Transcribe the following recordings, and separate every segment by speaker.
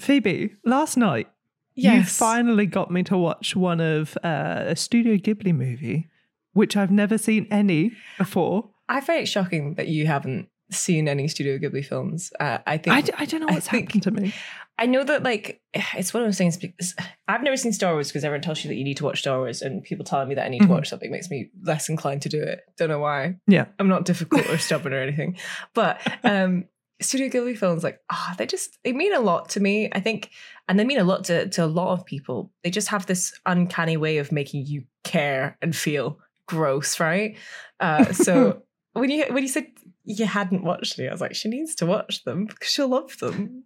Speaker 1: Phoebe, last night you finally got me to watch one of uh, a Studio Ghibli movie, which I've never seen any before.
Speaker 2: I find it shocking that you haven't seen any Studio Ghibli films. Uh, I think
Speaker 1: I, d- I don't know what's
Speaker 2: think-
Speaker 1: happened to me.
Speaker 2: I know that like it's one of those things. Because I've never seen Star Wars because everyone tells you that you need to watch Star Wars, and people telling me that I need
Speaker 1: Mhm.
Speaker 2: to watch something makes me less inclined to do it. Don't know why.
Speaker 1: Yeah.
Speaker 2: I'm not difficult or stubborn or anything, but um, Studio Ghibli films like ah, they just they mean a lot to me. I think, and they mean a lot to to a lot of people. They just have this uncanny way of making you care and feel gross, right? Uh, so when you when you said you hadn't watched it, I was like, she needs to watch them because she'll love them.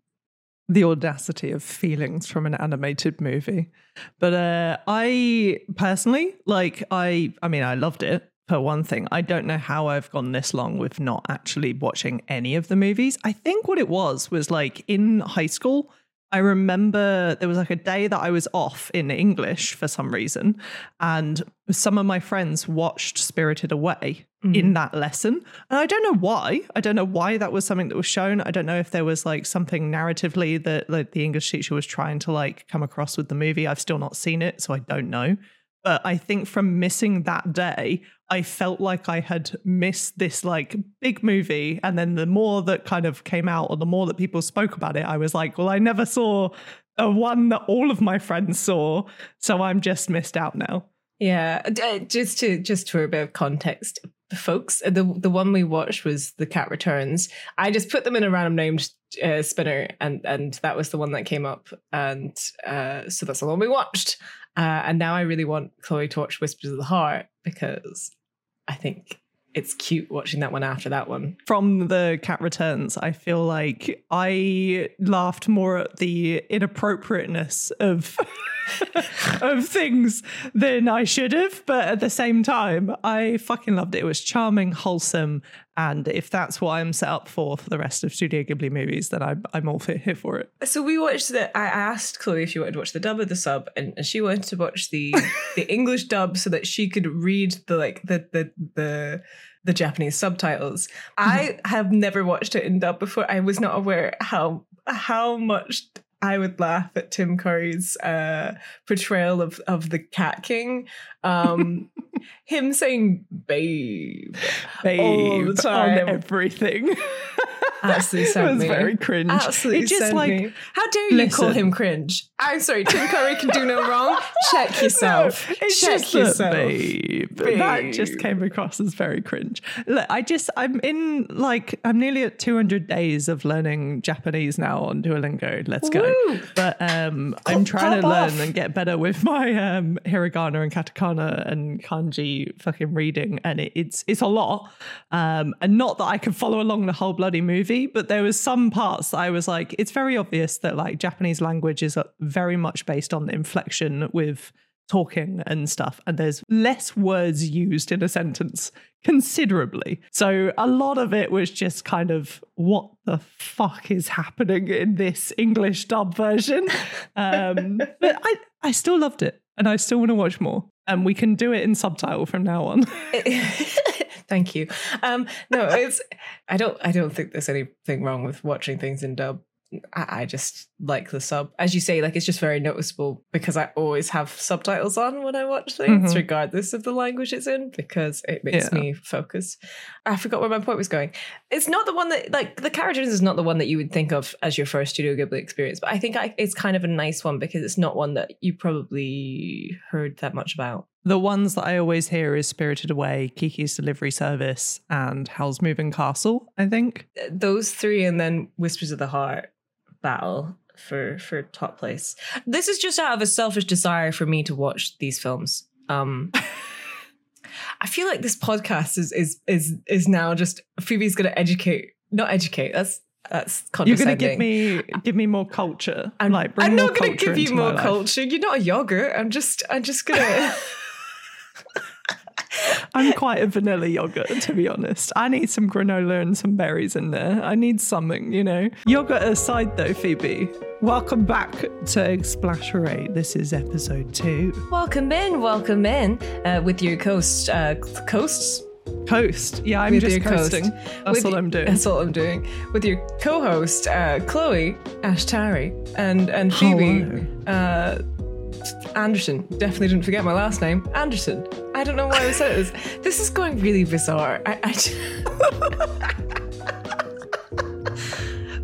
Speaker 1: the audacity of feelings from an animated movie. But uh, I personally, like, I, I mean, I loved it. For one thing, I don't know how I've gone this long with not actually watching any of the movies. I think what it was was like in high school, I remember there was like a day that I was off in English for some reason, and some of my friends watched Spirited Away in mm-hmm. that lesson. And I don't know why. I don't know why that was something that was shown. I don't know if there was like something narratively that like the English teacher was trying to like come across with the movie. I've still not seen it, so I don't know. But I think from missing that day, I felt like I had missed this like big movie. And then the more that kind of came out or the more that people spoke about it, I was like, well, I never saw a one that all of my friends saw. So I'm just missed out now.
Speaker 2: Yeah, uh, just to just for a bit of context, folks, the the one we watched was The Cat Returns. I just put them in a random named uh, spinner, and and that was the one that came up, and uh, so that's the one we watched. Uh, and now I really want Cloé to watch Whispers of the Heart because I think it's cute watching that one after that one.
Speaker 1: from the cat returns i feel like i laughed more at the inappropriateness of of things than i should have but at the same time i fucking loved it it was charming wholesome and if that's what i'm set up for for the rest of studio ghibli movies then i'm, I'm all here for it
Speaker 2: So we watched the. I asked Cloé if she wanted to watch the dub or the sub, and, and she wanted to watch the the English dub so that she could read the like the the the the Japanese subtitles. I have never watched it in dub before. I was not aware how how much I would laugh at Tim Curry's uh, portrayal of of the Cat King. Um, him saying "babe"
Speaker 1: babe
Speaker 2: all the time.
Speaker 1: everything
Speaker 2: Absolutely
Speaker 1: it
Speaker 2: sent
Speaker 1: was
Speaker 2: me.
Speaker 1: very cringe
Speaker 2: Absolutely
Speaker 1: it just like
Speaker 2: me. How dare you call him cringe? I'm sorry, Tim Curry can do no wrong. Check yourself.
Speaker 1: No, it's
Speaker 2: Check
Speaker 1: just
Speaker 2: yourself.
Speaker 1: babe. That just came across as very cringe. Look, I just, I'm in like, I'm nearly at 200 days of learning Japanese now on Duolingo. Let's go.
Speaker 2: Woo.
Speaker 1: But um, I'm trying to learn
Speaker 2: off.
Speaker 1: and get better with my um, hiragana and katakana and kanji fucking reading, and it, it's it's a lot. Um, and not that I could follow along the whole bloody movie, but there was some parts I was like, it's very obvious that like Japanese language is uh, very much based on inflection with talking and stuff and there's less words used in a sentence considerably so a lot of it was just kind of what the fuck is happening in this english dub version um but i i still loved it and i still want to watch more and we can do it in subtitle from now on
Speaker 2: Thank you. Um, no, it's I don't I don't think there's anything wrong with watching things in dub. I, I just like the sub. As you say, like it's just very noticeable because I always have subtitles on when I watch things,
Speaker 1: Mhm.
Speaker 2: regardless of the language it's in, because it makes
Speaker 1: Yeah.
Speaker 2: me focus. I forgot where my point was going. It's not the one that like the characters is not the one that you would think of as your first Studio Ghibli experience, but I think I, it's kind of a nice one because it's not one that you probably heard that much about.
Speaker 1: the ones that i always hear is spirited away kiki's delivery service and howl's moving castle i think
Speaker 2: those three and then whispers of the heart battle for for top place. This is just out of a selfish desire for me to watch these films. Um i feel like this podcast is is is is now just phoebe's gonna educate not educate that's that's condescending.
Speaker 1: you're gonna give me give me more culture
Speaker 2: I'm,
Speaker 1: like bring
Speaker 2: I'm not gonna give you more culture. You're not a yogurt. I'm just i'm just gonna
Speaker 1: I'm quite a vanilla yogurt, to be honest. I need some granola and some berries in there. I need something, you know. Yogurt aside, though, Phoebe, welcome back to Explaterate. This is episode two.
Speaker 2: welcome in welcome in uh, with your coast uh coasts
Speaker 1: Coast. Yeah, I'm
Speaker 2: With
Speaker 1: just
Speaker 2: your coast.
Speaker 1: coasting. That's
Speaker 2: With
Speaker 1: what
Speaker 2: y-
Speaker 1: I'm doing.
Speaker 2: That's all I'm doing. With your co-host uh, Cloé Ashtari and and Phoebe uh, Anderson. Definitely didn't forget my last name, Anderson. I don't know why I said. This, this is going really bizarre. I, I just...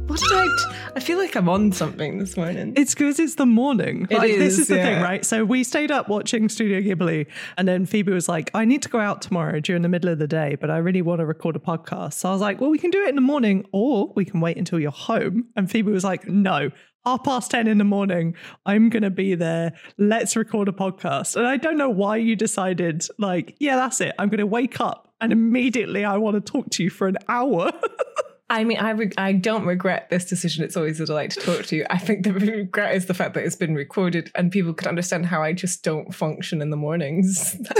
Speaker 2: what did I? t- I feel like I'm on something this morning.
Speaker 1: It's because it's the morning.
Speaker 2: It
Speaker 1: like, this
Speaker 2: is,
Speaker 1: is the thing, right? So we stayed up watching Studio Ghibli, and then Phoebe was like, I need to go out tomorrow during the middle of the day, but I really want to record a podcast. So I was like, well, we can do it in the morning, or we can wait until you're home. And Phoebe was like, no. Half past 10 in the morning, I'm going to be there. Let's record a podcast. And I don't know why you decided, like, yeah, that's it. I'm going to wake up and immediately I want to talk to you for an hour.
Speaker 2: I mean, I re- I don't regret this decision. It's always a delight to talk to you. I think the regret is the fact that it's been recorded and people could understand how I just don't function in the mornings.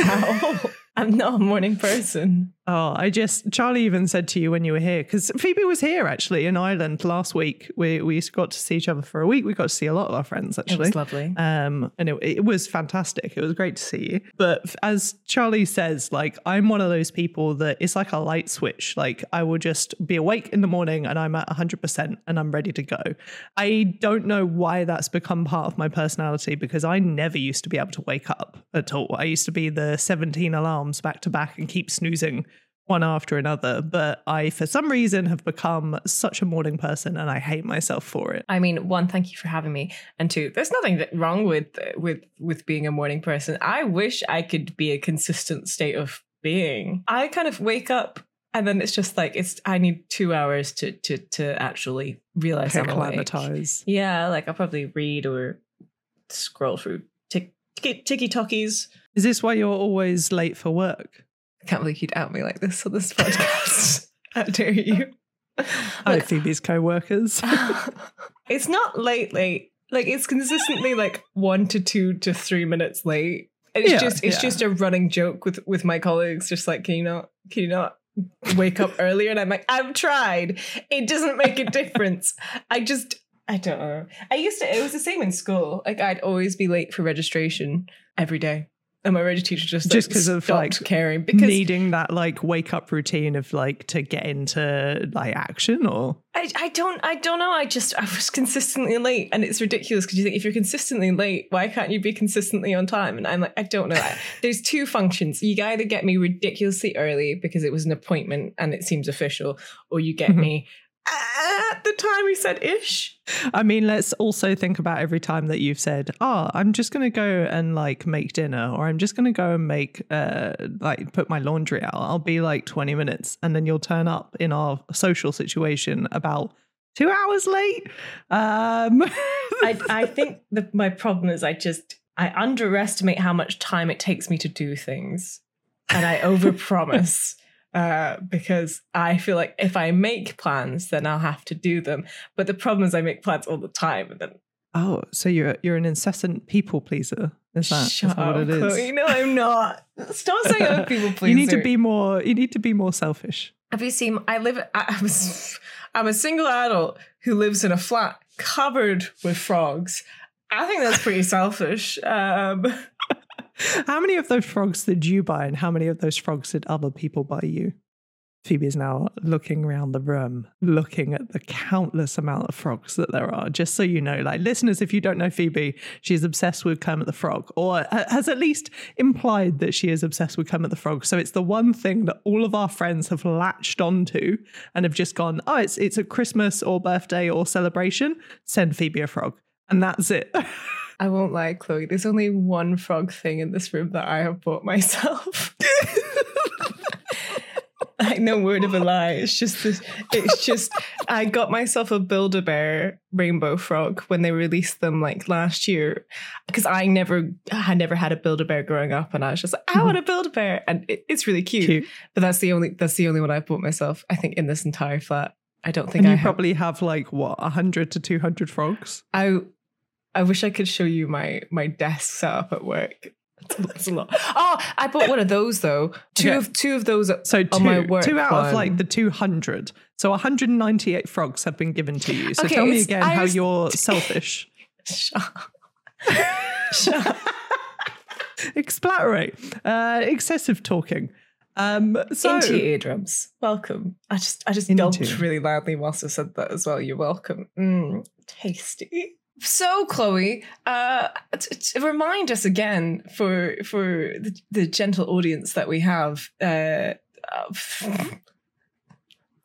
Speaker 2: I'm not a morning person.
Speaker 1: Oh, I just Charlie even said to you when you were here because Phoebe was here actually in Ireland last week. We we got to see each other for a week. We got to see a lot of our friends actually.
Speaker 2: It was lovely.
Speaker 1: Um, and it, it was fantastic. It was great to see you. But as Charlie says, like I'm one of those people that it's like a light switch. Like I will just be awake in the morning and I'm at 100% and I'm ready to go. I don't know why that's become part of my personality because I never used to be able to wake up at all. I used to be the 17 alarms back to back and keep snoozing one after another. But I, for some reason, have become such a morning person and I hate myself for it.
Speaker 2: I mean, one, thank you for having me, and two, there's nothing that- wrong with with with being a morning person. I wish I could be a consistent state of being. I kind of wake up. And then it's just like it's. I need two hours to to to actually realize I'm awake.
Speaker 1: Acclimatize.
Speaker 2: Yeah, like I'll probably read or scroll through tick ticky talkies.
Speaker 1: Is this why you're always late for work?
Speaker 2: I can't believe you'd out me like this on this podcast. How dare you?
Speaker 1: Hi,
Speaker 2: Look,
Speaker 1: Phoebe's co-workers.
Speaker 2: it's not late late. Like it's consistently like one to two to three minutes late. And It's
Speaker 1: Yeah,
Speaker 2: just it's
Speaker 1: yeah.
Speaker 2: just a running joke with with my colleagues. Just like, can you not can you not wake up earlier? And I'm like, I've tried. It doesn't make a difference. I just I don't know. I used to it was the same in school. Like I'd always be late for registration every day. And my reg teacher just
Speaker 1: Just
Speaker 2: like,
Speaker 1: 'cause of, like,
Speaker 2: caring because
Speaker 1: Needing that like wake up routine of like to get into like action or
Speaker 2: I, I don't I don't know. I just I was consistently late, and it's ridiculous because you think if you're consistently late, why can't you be consistently on time? And I'm like, I don't know. I- There's two functions. You either get me ridiculously early because it was an appointment and it seems official, or you get
Speaker 1: Mhm.
Speaker 2: me at the time we said ish.
Speaker 1: I mean, let's also think about every time that you've said, "Oh, I'm just going to go and like make dinner," or "I'm just going to go and make uh like put my laundry out." I'll be like 20 minutes, and then you'll turn up in our social situation about two hours late. Um,
Speaker 2: I I think the, my problem is I just I underestimate how much time it takes me to do things, and I overpromise. Uh, because I feel like if I make plans, then I'll have to do them. But the problem is, I make plans all the time, and then
Speaker 1: oh, so you're you're an incessant people pleaser. Is that, is
Speaker 2: shut
Speaker 1: that
Speaker 2: up,
Speaker 1: what it is?
Speaker 2: Cloé. No, I'm not. Stop saying I'm a people pleaser.
Speaker 1: You need to be more. You need to be more selfish.
Speaker 2: Have you seen? I live. I, I'm, a, I'm a single adult who lives in a flat covered with frogs. I think that's pretty selfish. Um,
Speaker 1: How many of those frogs did you buy, and how many of those frogs did other people buy you? Phoebe is now looking around the room, looking at the countless amount of frogs that there are. Just so you know, like listeners, if you don't know Phoebe, she's obsessed with Kermit the Frog, or has at least implied that she is obsessed with Kermit the Frog. So it's the one thing that all of our friends have latched onto and have just gone, oh, it's it's a Christmas or birthday or celebration. Send Phoebe a frog, and that's it.
Speaker 2: I won't lie, Cloé. There's only one frog thing in this room that I have bought myself. like no word of a lie. It's just this, it's just I got myself a Build-A-Bear rainbow frog when they released them like last year because I never I had never had a Build-A-Bear growing up and I was just like I want a mm-hmm. Build-A-Bear and it, it's really cute.
Speaker 1: Cute.
Speaker 2: But that's the only that's the only one I've bought myself. I think in this entire flat. I don't think
Speaker 1: And
Speaker 2: I
Speaker 1: you
Speaker 2: have-
Speaker 1: probably have like what, 100 to 200 frogs?
Speaker 2: I I wish I could show you my my desk setup at work. It's a lot. Oh, I bought one of those though. Two
Speaker 1: Okay.
Speaker 2: of two of those.
Speaker 1: So two,
Speaker 2: on my work
Speaker 1: two out of like the 200. So 198 frogs have been given to you. So
Speaker 2: Okay,
Speaker 1: tell me again
Speaker 2: I
Speaker 1: how
Speaker 2: was-
Speaker 1: you're selfish.
Speaker 2: Shut up. Shut up.
Speaker 1: Explaterate. Uh, excessive talking. Um, so
Speaker 2: Into your eardrums. Welcome. I just I just
Speaker 1: Into.
Speaker 2: gulped really loudly whilst I said that as well. You're welcome. Mm, tasty. So, Cloé, uh, t- t- remind us again for for the, the gentle audience that we have. Uh, uh,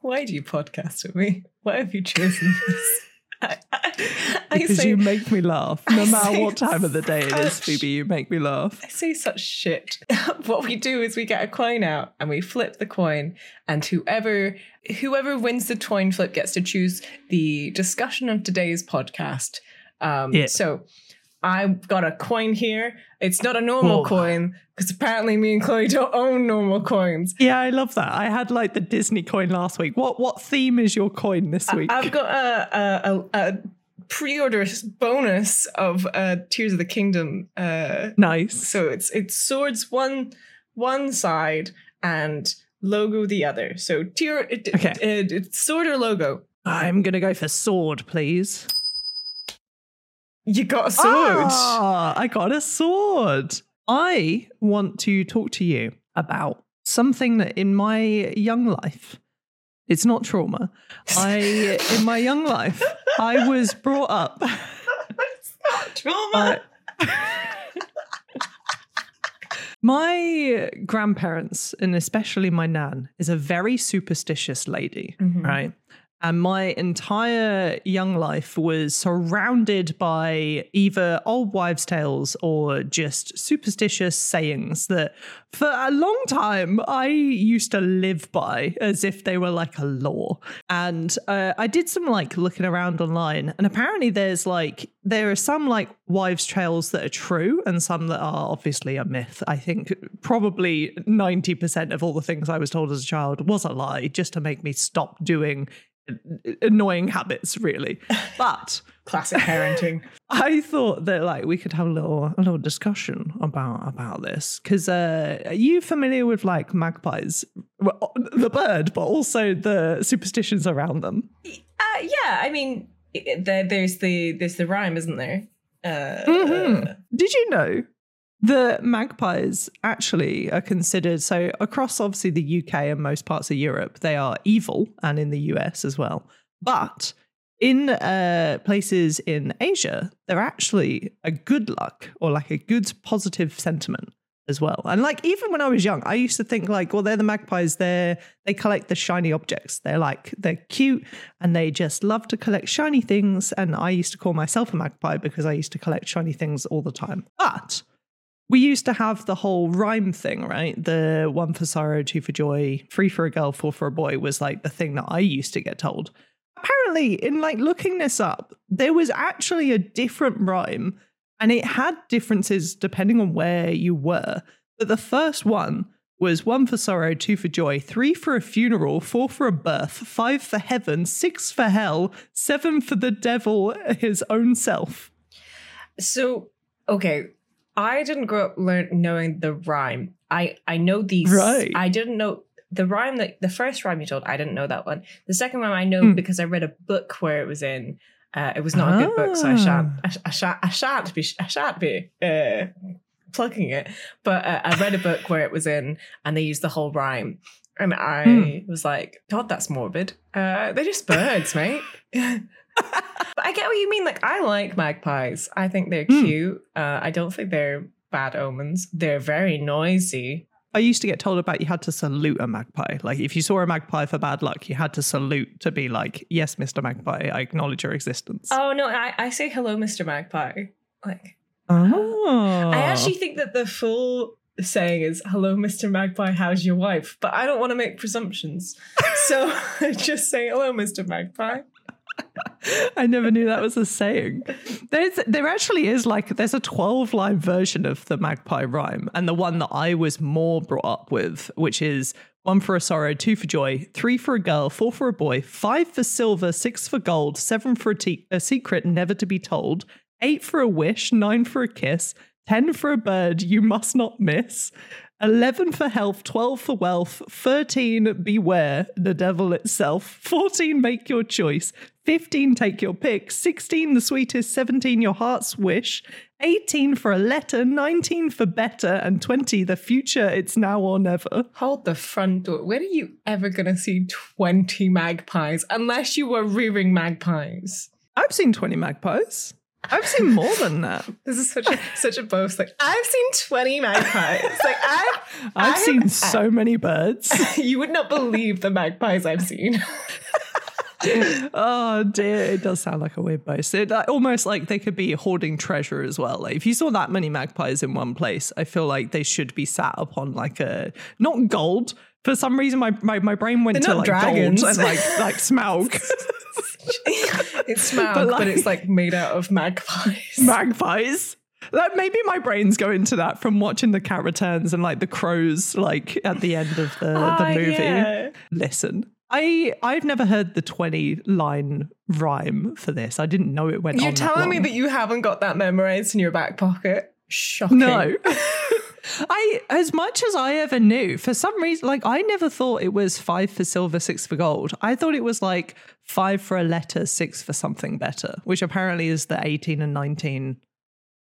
Speaker 2: why do you podcast with me? Why have you chosen this? I, I, I
Speaker 1: because
Speaker 2: say
Speaker 1: you make me laugh. No matter what time of the day it is, Phoebe, you make me laugh.
Speaker 2: I say such shit. what we do is we get a coin out and we flip the coin, and whoever whoever wins the coin flip gets to choose the discussion of today's podcast. Um,
Speaker 1: Yeah.
Speaker 2: So I've got a coin here. It's not a normal
Speaker 1: Whoa.
Speaker 2: coin because apparently me and Cloé don't own normal coins.
Speaker 1: Yeah, I love that. I had like the Disney coin last week. What what theme is your coin this week?
Speaker 2: I've got a, a, a, a pre-order bonus of uh, Tears of the Kingdom uh,
Speaker 1: nice.
Speaker 2: So it's it's swords one one side and logo the other. So tier it,
Speaker 1: Okay.
Speaker 2: it's sword or logo.
Speaker 1: I'm gonna go for sword, please.
Speaker 2: You got a sword.
Speaker 1: Ah, I got a sword. I want to talk to you about something that in my young life, it's not trauma. I in my young life, I was brought up.
Speaker 2: It's not trauma.
Speaker 1: My grandparents, and especially my nan, is a very superstitious lady,
Speaker 2: Mhm.
Speaker 1: right? And my entire young life was surrounded by either old wives' tales or just superstitious sayings that for a long time I used to live by as if they were like a law. And uh, I did some like looking around online, and apparently there's like, there are some like wives' tales that are true and some that are obviously a myth. I think probably 90% of all the things I was told as a child was a lie just to make me stop doing annoying habits really but
Speaker 2: Classic parenting.
Speaker 1: i thought that like we could have a little a little discussion about about this because uh are you familiar with like magpies well, the bird but also the superstitions around them
Speaker 2: uh, yeah, I mean, there, there's the there's the rhyme, isn't there? Uh,
Speaker 1: Mhm. Did you know the magpies actually are considered so across obviously the UK and most parts of Europe they are evil and in the US as well. But in uh, places in Asia, they're actually a good luck or like a good positive sentiment as well. And like even when I was young, I used to think like, well, they're the magpies. They're they collect the shiny objects. They're like they're cute and they just love to collect shiny things. And I used to call myself a magpie because I used to collect shiny things all the time. But we used to have the whole rhyme thing, right? The one for sorrow, two for joy, three for a girl, four for a boy was like the thing that I used to get told. Apparently, in like looking this up, there was actually a different rhyme and it had differences depending on where you were. But the first one was one for sorrow, two for joy, three for a funeral, four for a birth, five for heaven, six for hell, seven for the devil his own self.
Speaker 2: So, okay, I didn't grow up learn knowing the rhyme. I I know these.
Speaker 1: Right.
Speaker 2: I didn't know the rhyme that the first rhyme you told. I didn't know that one. The second one I know
Speaker 1: Hmm.
Speaker 2: because I read a book where it was in. Uh, it was not a good book, so I shan't. I, I shan't. I shan't be. I shan't be. Uh, plugging it but uh, i read a book where it was in and they used the whole rhyme and i
Speaker 1: Hmm.
Speaker 2: was like god that's morbid uh, they're just birds mate I get what you mean. Like, I like magpies. I think they're
Speaker 1: Hmm.
Speaker 2: cute. Uh, I don't think they're bad omens. They're very noisy.
Speaker 1: I used to get told about you had to salute a magpie. Like if you saw a magpie for bad luck, you had to salute to be like, "Yes, Mr. Magpie, I acknowledge your existence."
Speaker 2: Oh no, I, I say hello, Mr. Magpie. Like,
Speaker 1: Oh.
Speaker 2: I actually think that the full saying is hello, Mr. Magpie. How's your wife? But I don't want to make presumptions, so I just say hello, Mr. Magpie.
Speaker 1: I never knew that was a saying. There's there actually is like there's a 12 line version of the magpie rhyme, and the one that I was more brought up with, which is one for a sorrow, two for joy, three for a girl, four for a boy, five for silver, six for gold, seven for a, te- a secret never to be told, eight for a wish, nine for a kiss, ten for a bird you must not miss, 11 for health, 12 for wealth, 13 beware the devil itself, 14 make your choice, 15 take your pick, 16 the sweetest, 17 your heart's wish, 18 for a letter, 19 for better, and 20 the future it's now or never.
Speaker 2: Hold the front door. When are you ever going to see 20 magpies? Unless you were rearing magpies.
Speaker 1: I've seen 20 magpies. I've seen more than that.
Speaker 2: This is such a such a boast. Like I've seen 20 magpies. Like I
Speaker 1: I've
Speaker 2: I-
Speaker 1: seen so many birds.
Speaker 2: you would not believe the magpies I've seen.
Speaker 1: oh dear, it does sound like a weird boast. It, like, almost like they could be hoarding treasure as well. Like if you saw that many magpies in one place, I feel like they should be sat upon like a not gold. For some reason, my my, my brain went
Speaker 2: They're
Speaker 1: to like
Speaker 2: dragons.
Speaker 1: and like like Smaug.
Speaker 2: it's Smaug,
Speaker 1: But,
Speaker 2: but, it's like made out of magpies.
Speaker 1: magpies. Like maybe my brain's going to that from watching the cat returns and like the crows like at the end of the,
Speaker 2: Ah,
Speaker 1: the movie.
Speaker 2: yeah.
Speaker 1: Listen. I I've never heard the 20 line rhyme for this. I didn't know it went
Speaker 2: You're telling me
Speaker 1: long.
Speaker 2: that you haven't got that memorized in your back pocket? Shocking.
Speaker 1: No. I as much as I ever knew, for some reason like I never thought it was 5 for silver, 6 for gold. I thought it was like 5 for a letter, 6 for something better, which apparently is the 18 and 19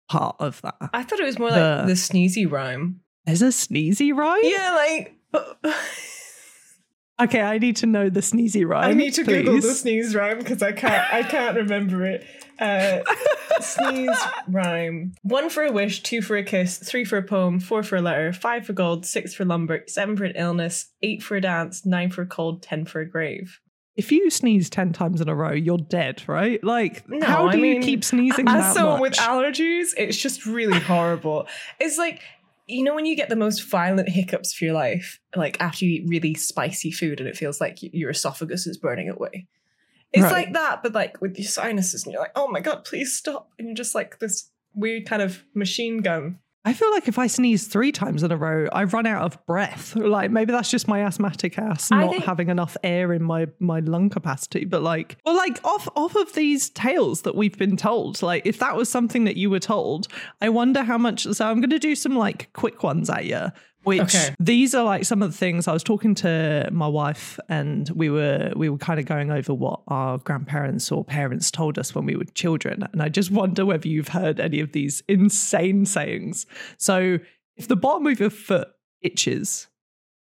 Speaker 1: part of that.
Speaker 2: I thought it was more like
Speaker 1: The-
Speaker 2: the sneezy rhyme.
Speaker 1: There's a sneezy rhyme?
Speaker 2: Yeah, like
Speaker 1: Okay, I need to know the sneezy rhyme.
Speaker 2: I need to Google the
Speaker 1: please.
Speaker 2: sneeze rhyme because I can't I can't remember it. Uh, sneeze rhyme. One for a wish, two for a kiss, three for a poem, four for a letter, five for gold, six for lumber, seven for an illness, eight for a dance, nine for a cold, ten for a grave.
Speaker 1: If you sneeze 10 times in a row, you're dead, right? Like,
Speaker 2: No,
Speaker 1: how
Speaker 2: I
Speaker 1: do you keep sneezing
Speaker 2: As
Speaker 1: that
Speaker 2: someone
Speaker 1: much?
Speaker 2: with allergies, it's just really horrible. it's like you know when you get the most violent hiccups for your life, like after you eat really spicy food and it feels like your esophagus is burning away. It's
Speaker 1: Right.
Speaker 2: like that, but like with your sinuses, and you're like, oh my god, please stop. And you're just like this weird kind of machine gun.
Speaker 1: I feel like if I sneeze three times in a row, I run out of breath. Like maybe that's just my asthmatic ass not
Speaker 2: think-
Speaker 1: having enough air in my my lung capacity. But like, well, like off off of these tales that we've been told, like if that was something that you were told, I wonder how much. So I'm going to do some like quick ones at you. Which
Speaker 2: Okay.
Speaker 1: these are like some of the things I was talking to my wife, and we were we were kind of going over what our grandparents or parents told us when we were children, and I just wonder whether you've heard any of these insane sayings. So, if the bottom of your foot itches,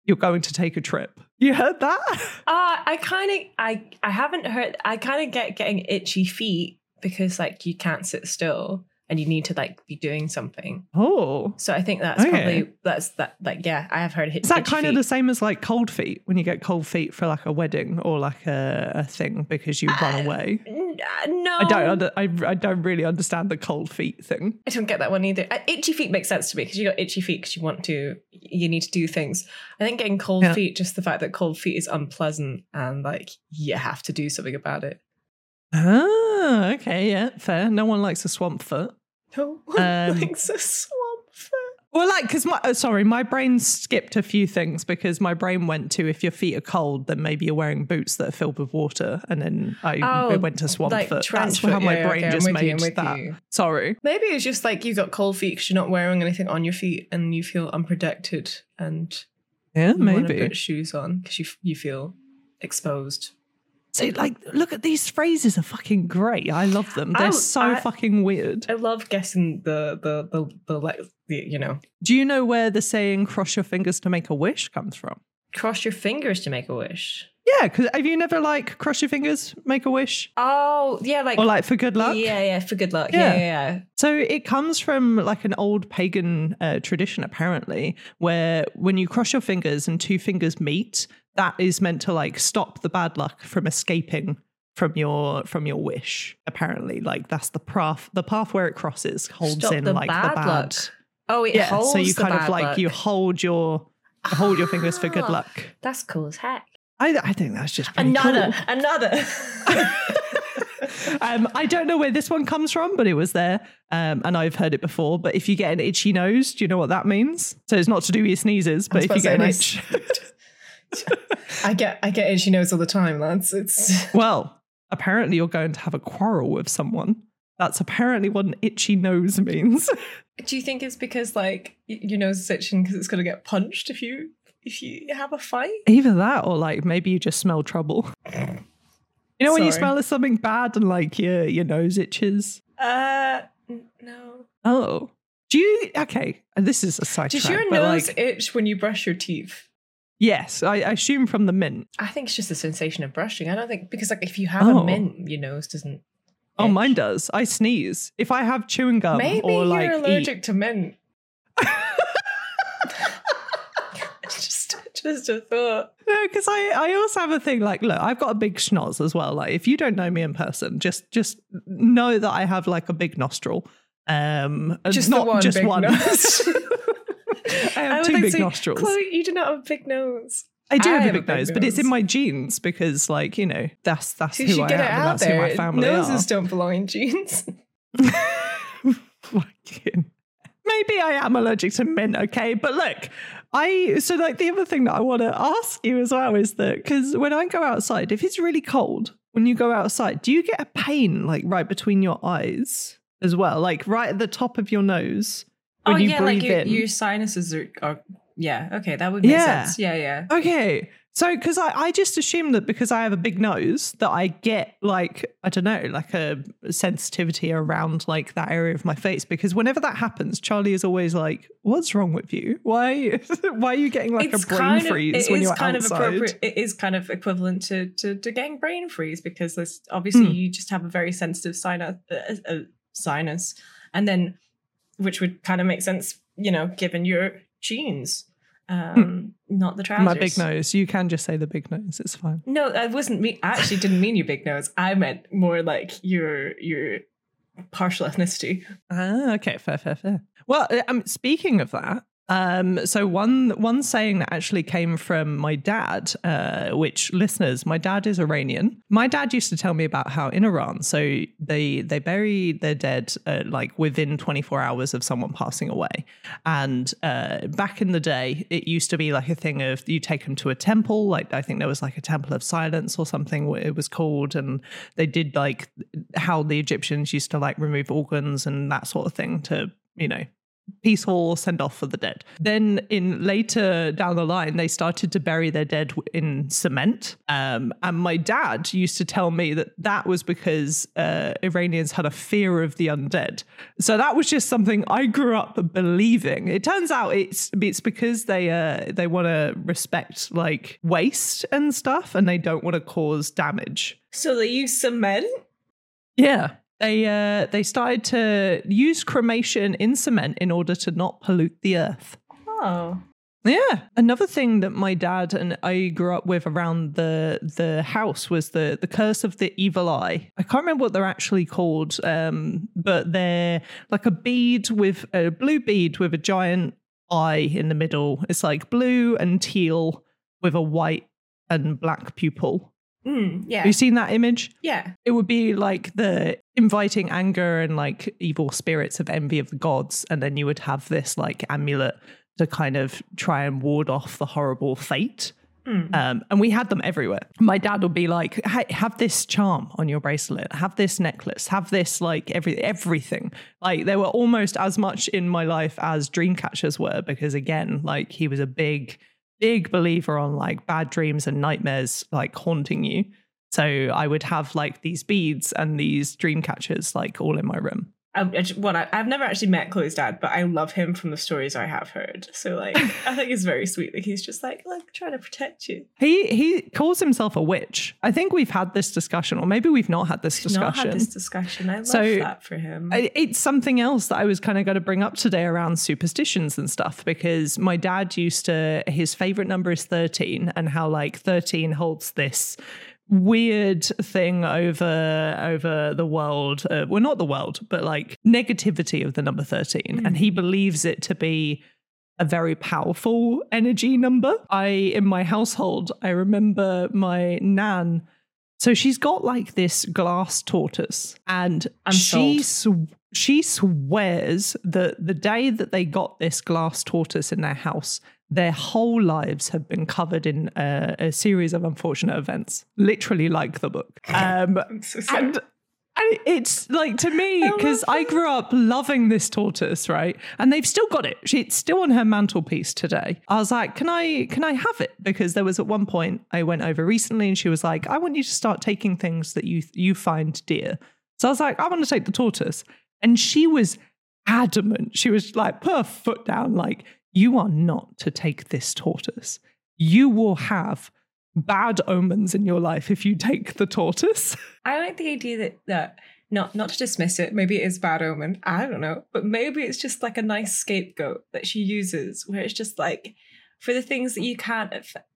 Speaker 1: you're going to take a trip. You heard that?
Speaker 2: Uh, I kind of, I, I haven't heard. I kind of get getting itchy feet because like you can't sit still and you need to like be doing something.
Speaker 1: Oh,
Speaker 2: So I think that's
Speaker 1: Okay.
Speaker 2: probably that's that. Like yeah, I have heard it.
Speaker 1: is that kind of the same as like cold feet when you get cold feet for like a wedding or like a, a thing because you run away?
Speaker 2: no,
Speaker 1: I don't. Under, I, I don't really understand the cold feet thing.
Speaker 2: I don't get that one either. Uh, itchy feet makes sense to me because you got itchy feet because you want to, you need to do things. I think getting cold
Speaker 1: Yeah.
Speaker 2: feet, just the fact that cold feet is unpleasant and like you have to do something about it.
Speaker 1: Ah, okay, yeah, fair. No one likes a swamp foot.
Speaker 2: No
Speaker 1: Um,
Speaker 2: likes a swamp foot.
Speaker 1: Well, like, because my uh, sorry, my brain skipped a few things because my brain went to if your feet are cold, then maybe you're wearing boots that are filled with water, and then I
Speaker 2: Oh,
Speaker 1: it went to swamp
Speaker 2: like
Speaker 1: foot. That's how my
Speaker 2: Yeah,
Speaker 1: brain
Speaker 2: okay,
Speaker 1: just
Speaker 2: with you,
Speaker 1: made that.
Speaker 2: you.
Speaker 1: Sorry.
Speaker 2: Maybe it's just like you got cold feet because you're not wearing anything on your feet and you feel unprotected and
Speaker 1: Yeah,
Speaker 2: you
Speaker 1: maybe.
Speaker 2: put shoes on because you you feel exposed.
Speaker 1: So, like, look at these phrases are fucking great. I love them. They're
Speaker 2: I-
Speaker 1: so
Speaker 2: I-
Speaker 1: fucking weird.
Speaker 2: I love guessing the the the the, like the you know
Speaker 1: Do you know where the saying "cross your fingers to make a wish" comes from?
Speaker 2: cross your fingers to make a wish.
Speaker 1: Yeah, because have you never like cross your fingers, make a wish,
Speaker 2: Oh yeah, like
Speaker 1: or like for good luck?
Speaker 2: yeah yeah for good luck.
Speaker 1: Yeah.
Speaker 2: Yeah yeah. yeah.
Speaker 1: So it comes from like an old pagan uh, tradition, apparently, where when you cross your fingers and two fingers meet, that is meant to like stop the bad luck from escaping from your from your wish. Apparently, like that's the path. The path where it crosses holds
Speaker 2: Stop
Speaker 1: in
Speaker 2: the
Speaker 1: like
Speaker 2: bad
Speaker 1: the bad.
Speaker 2: luck. Oh, it
Speaker 1: Yeah,
Speaker 2: holds
Speaker 1: so you kind of like
Speaker 2: luck.
Speaker 1: you hold your hold your fingers for good
Speaker 2: Ah,
Speaker 1: luck.
Speaker 2: That's cool as heck.
Speaker 1: I, I think that's just
Speaker 2: Another,
Speaker 1: cool.
Speaker 2: another.
Speaker 1: um, I don't know where this one comes from, but it was there, um, and I've heard it before. But if you get an itchy nose, do you know what that means? So it's not to do with your sneezes, but if you get an itch,
Speaker 2: I get, I get itchy nose all the time, lads. It's
Speaker 1: well, apparently you're going to have a quarrel with someone. That's apparently what an itchy nose means.
Speaker 2: Do you think it's because like your nose is itching because it's going to get punched if you if you have a fight?
Speaker 1: Either that or like maybe you just smell trouble. You know when you smell something bad and like your your nose itches?
Speaker 2: Uh, n- no.
Speaker 1: Oh. Do you okay? and This is a side
Speaker 2: Does
Speaker 1: track,
Speaker 2: your nose
Speaker 1: like
Speaker 2: itch when you brush your teeth?
Speaker 1: Yes, I, I assume from the mint.
Speaker 2: I think it's just the sensation of brushing. I don't think because like if you have
Speaker 1: Oh.
Speaker 2: a mint, your nose doesn't.
Speaker 1: Oh, mine does. I sneeze if I have chewing gum
Speaker 2: Maybe
Speaker 1: or
Speaker 2: you're
Speaker 1: eat.
Speaker 2: allergic to mint. just, just a thought.
Speaker 1: No, because I, I also have a thing like look, I've got a big schnoz as well. Like if you don't know me in person, just just know that I have like a big nostril. Um, and
Speaker 2: Just
Speaker 1: not
Speaker 2: one
Speaker 1: just one.
Speaker 2: nose.
Speaker 1: I have
Speaker 2: would
Speaker 1: two
Speaker 2: like
Speaker 1: big nostrils.
Speaker 2: Cloé, you do not have a big nose.
Speaker 1: I do
Speaker 2: I
Speaker 1: have a
Speaker 2: have a
Speaker 1: big
Speaker 2: big
Speaker 1: nose, but it's in my genes because, like you know, that's that's who I
Speaker 2: get
Speaker 1: am
Speaker 2: it
Speaker 1: and
Speaker 2: out
Speaker 1: that's who my
Speaker 2: there.
Speaker 1: family
Speaker 2: Noses don't belong in
Speaker 1: genes. Fucking. Maybe I am allergic to mint, okay? But look, I so like the other thing that I want to ask you as well is that because when I go outside, if it's really cold, when you go outside, do you get a pain like right between your eyes as well, like right at the top of your nose when
Speaker 2: oh
Speaker 1: you
Speaker 2: yeah,
Speaker 1: breathe
Speaker 2: like your,
Speaker 1: in?
Speaker 2: your sinuses are, are. Yeah, okay, that would make
Speaker 1: Yeah.
Speaker 2: sense. Yeah, yeah.
Speaker 1: Okay. So, because I, I just assume that because I have a big nose, that I get like, I don't know, like a sensitivity around like that area of my face. Because whenever that happens, Charlie is always like, What's wrong with you? Why, why are you getting like a brain freeze
Speaker 2: of,
Speaker 1: when you're
Speaker 2: kind
Speaker 1: outside?
Speaker 2: of appropriate. It is kind of equivalent to to, to getting brain freeze because obviously
Speaker 1: Hmm.
Speaker 2: you just have a very sensitive sinus, uh, uh, sinus, and then which would kind of make sense, you know, given your genes, um, not the trousers.
Speaker 1: My big nose. You can just say the big nose. It's fine.
Speaker 2: No, I wasn't me. I actually didn't mean your big nose. I meant more like your your partial ethnicity.
Speaker 1: Ah, okay, fair, fair, fair. Well, uh, um, speaking of that, um, so one one saying that actually came from my dad, uh, which listeners, my dad is Iranian. My dad used to tell me about how in Iran, so they they bury their dead uh, like within 24 hours of someone passing away, and uh, back in the day, it used to be like a thing of you take them to a temple, like I think there was like a temple of silence or something it was called, and they did like how the Egyptians used to like remove organs and that sort of thing to you know peaceful send off for the dead. Then in later down the line, they started to bury their dead in cement. Um, and my dad used to tell me that that was because uh, Iranians had a fear of the undead. So that was just something I grew up believing. It turns out it's it's because they uh, they want to respect like waste and stuff, and they don't want to cause damage.
Speaker 2: So they use cement.
Speaker 1: Yeah. They uh they started to use cremation in cement in order to not pollute the earth.
Speaker 2: Oh,
Speaker 1: Yeah. Another thing that my dad and I grew up with around the the house was the the curse of the evil eye. I can't remember what they're actually called, um, but they're like a bead with a blue bead with a giant eye in the middle. It's like blue and teal with a white and black pupil.
Speaker 2: Mm, yeah,
Speaker 1: Have you seen that image?
Speaker 2: yeah.
Speaker 1: it would be like the inviting anger and like evil spirits of envy of the gods and then you would have this like amulet to kind of try and ward off the horrible fate
Speaker 2: Mm.
Speaker 1: um, and we had them everywhere my dad would be like have this charm on your bracelet have this necklace have this like every everything like they were almost as much in my life as dream catchers were because again like he was a big big believer on like bad dreams and nightmares like haunting you so I would have like these beads and these dream catchers like all in my room.
Speaker 2: I, I just, well, I, I've never actually met Cloé's dad, but I love him from the stories I have heard. So, like, I think it's very sweet. Like, he's just like, like, trying to protect you.
Speaker 1: He he calls himself a witch. I think we've had this discussion, or maybe we've not had this
Speaker 2: We've Not
Speaker 1: discussion.
Speaker 2: had this discussion. I love
Speaker 1: So,
Speaker 2: that for him.
Speaker 1: I- It's something else that I was kind of going to bring up today around superstitions and stuff because my dad used to, his favorite number is 13, and how like 13 holds this weird thing over over the world uh, well not the world but like negativity of the number 13 and he believes it to be a very powerful energy number. I in my household i remember my nan so she's got like this glass tortoise, and
Speaker 2: I'm
Speaker 1: she sw- she swears that the day that they got this glass tortoise in their house, their whole lives have been covered in a, a series of unfortunate events, literally like the book. Um,
Speaker 2: so
Speaker 1: and And it's like to me because I, grew up loving this tortoise, right? And they've still got it. She- It's still on her mantelpiece today. I was like, "Can I? Can I have it?" Because there was at one point I went over recently, and she was like, "I want you to start taking things that you you find dear." So I was like, "I want to take the tortoise," and she was adamant. She was like, put her foot down, like, "You are not to take this tortoise. You will have." Bad omens in your life if you take the tortoise.
Speaker 2: I like the idea that that not not to dismiss it. Maybe it is bad omen. I don't know, but maybe it's just like a nice scapegoat that she uses, where it's just like for the things that you can't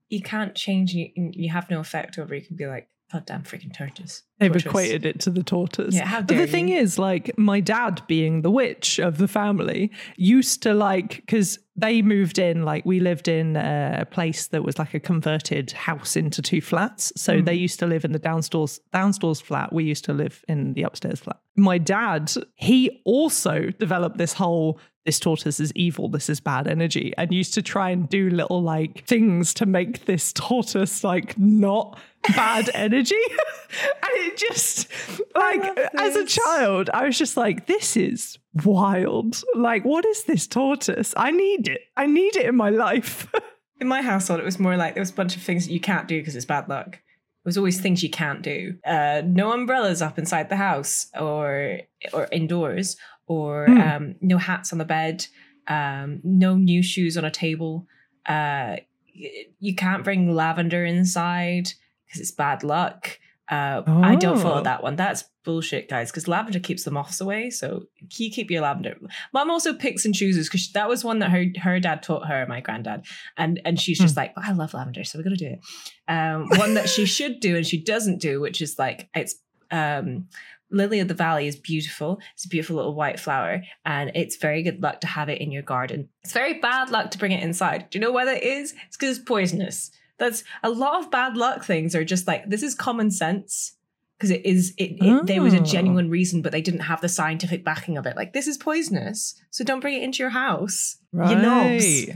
Speaker 2: you can't change, you, you have no effect over. You can be like, "God damn freaking tortoise."
Speaker 1: They've
Speaker 2: Tortoise."
Speaker 1: equated it to the tortoise.
Speaker 2: Yeah, how dare
Speaker 1: but the
Speaker 2: dare
Speaker 1: thing is, like, my dad being the witch of the family used to like because they moved in, like, we lived in a place that was like a converted house into two flats. So
Speaker 2: Hmm.
Speaker 1: they used to live in the downstairs downstairs flat. We used to live in the upstairs flat. My dad, he also developed this whole this tortoise is evil, this is bad energy, and used to try and do little like things to make this tortoise like not bad energy. and it just like as a child, I was just like, this is wild. Like, what is this tortoise? I need it. I need it in my life.
Speaker 2: In my household, it was more like there was a bunch of things that you can't do because it's bad luck. It was always things you can't do. Uh, no umbrellas up inside the house or or indoors, or
Speaker 1: Hmm.
Speaker 2: um, no hats on the bed, um, no new shoes on a table. Uh, you can't bring lavender inside because it's bad luck. Uh, I don't follow
Speaker 1: Oh.
Speaker 2: that one. That's bullshit, guys. Because lavender keeps the moths away. So you keep your lavender. Mom also picks and chooses because that was one that her her dad taught her, my granddad, and and she's just like, I love lavender, so we're gonna do it. Um, one that she should do and she doesn't do, which is like it's um, lily of the valley is beautiful. It's a beautiful little white flower, and it's very good luck to have it in your garden. It's very bad luck to bring it inside. Do you know why that is? It's because it's poisonous. That's a lot of bad luck things are just like this is common sense because it is it, it there was a
Speaker 1: Oh.
Speaker 2: genuine reason but they didn't have the scientific backing of it like this is poisonous so don't bring it into your house you knobs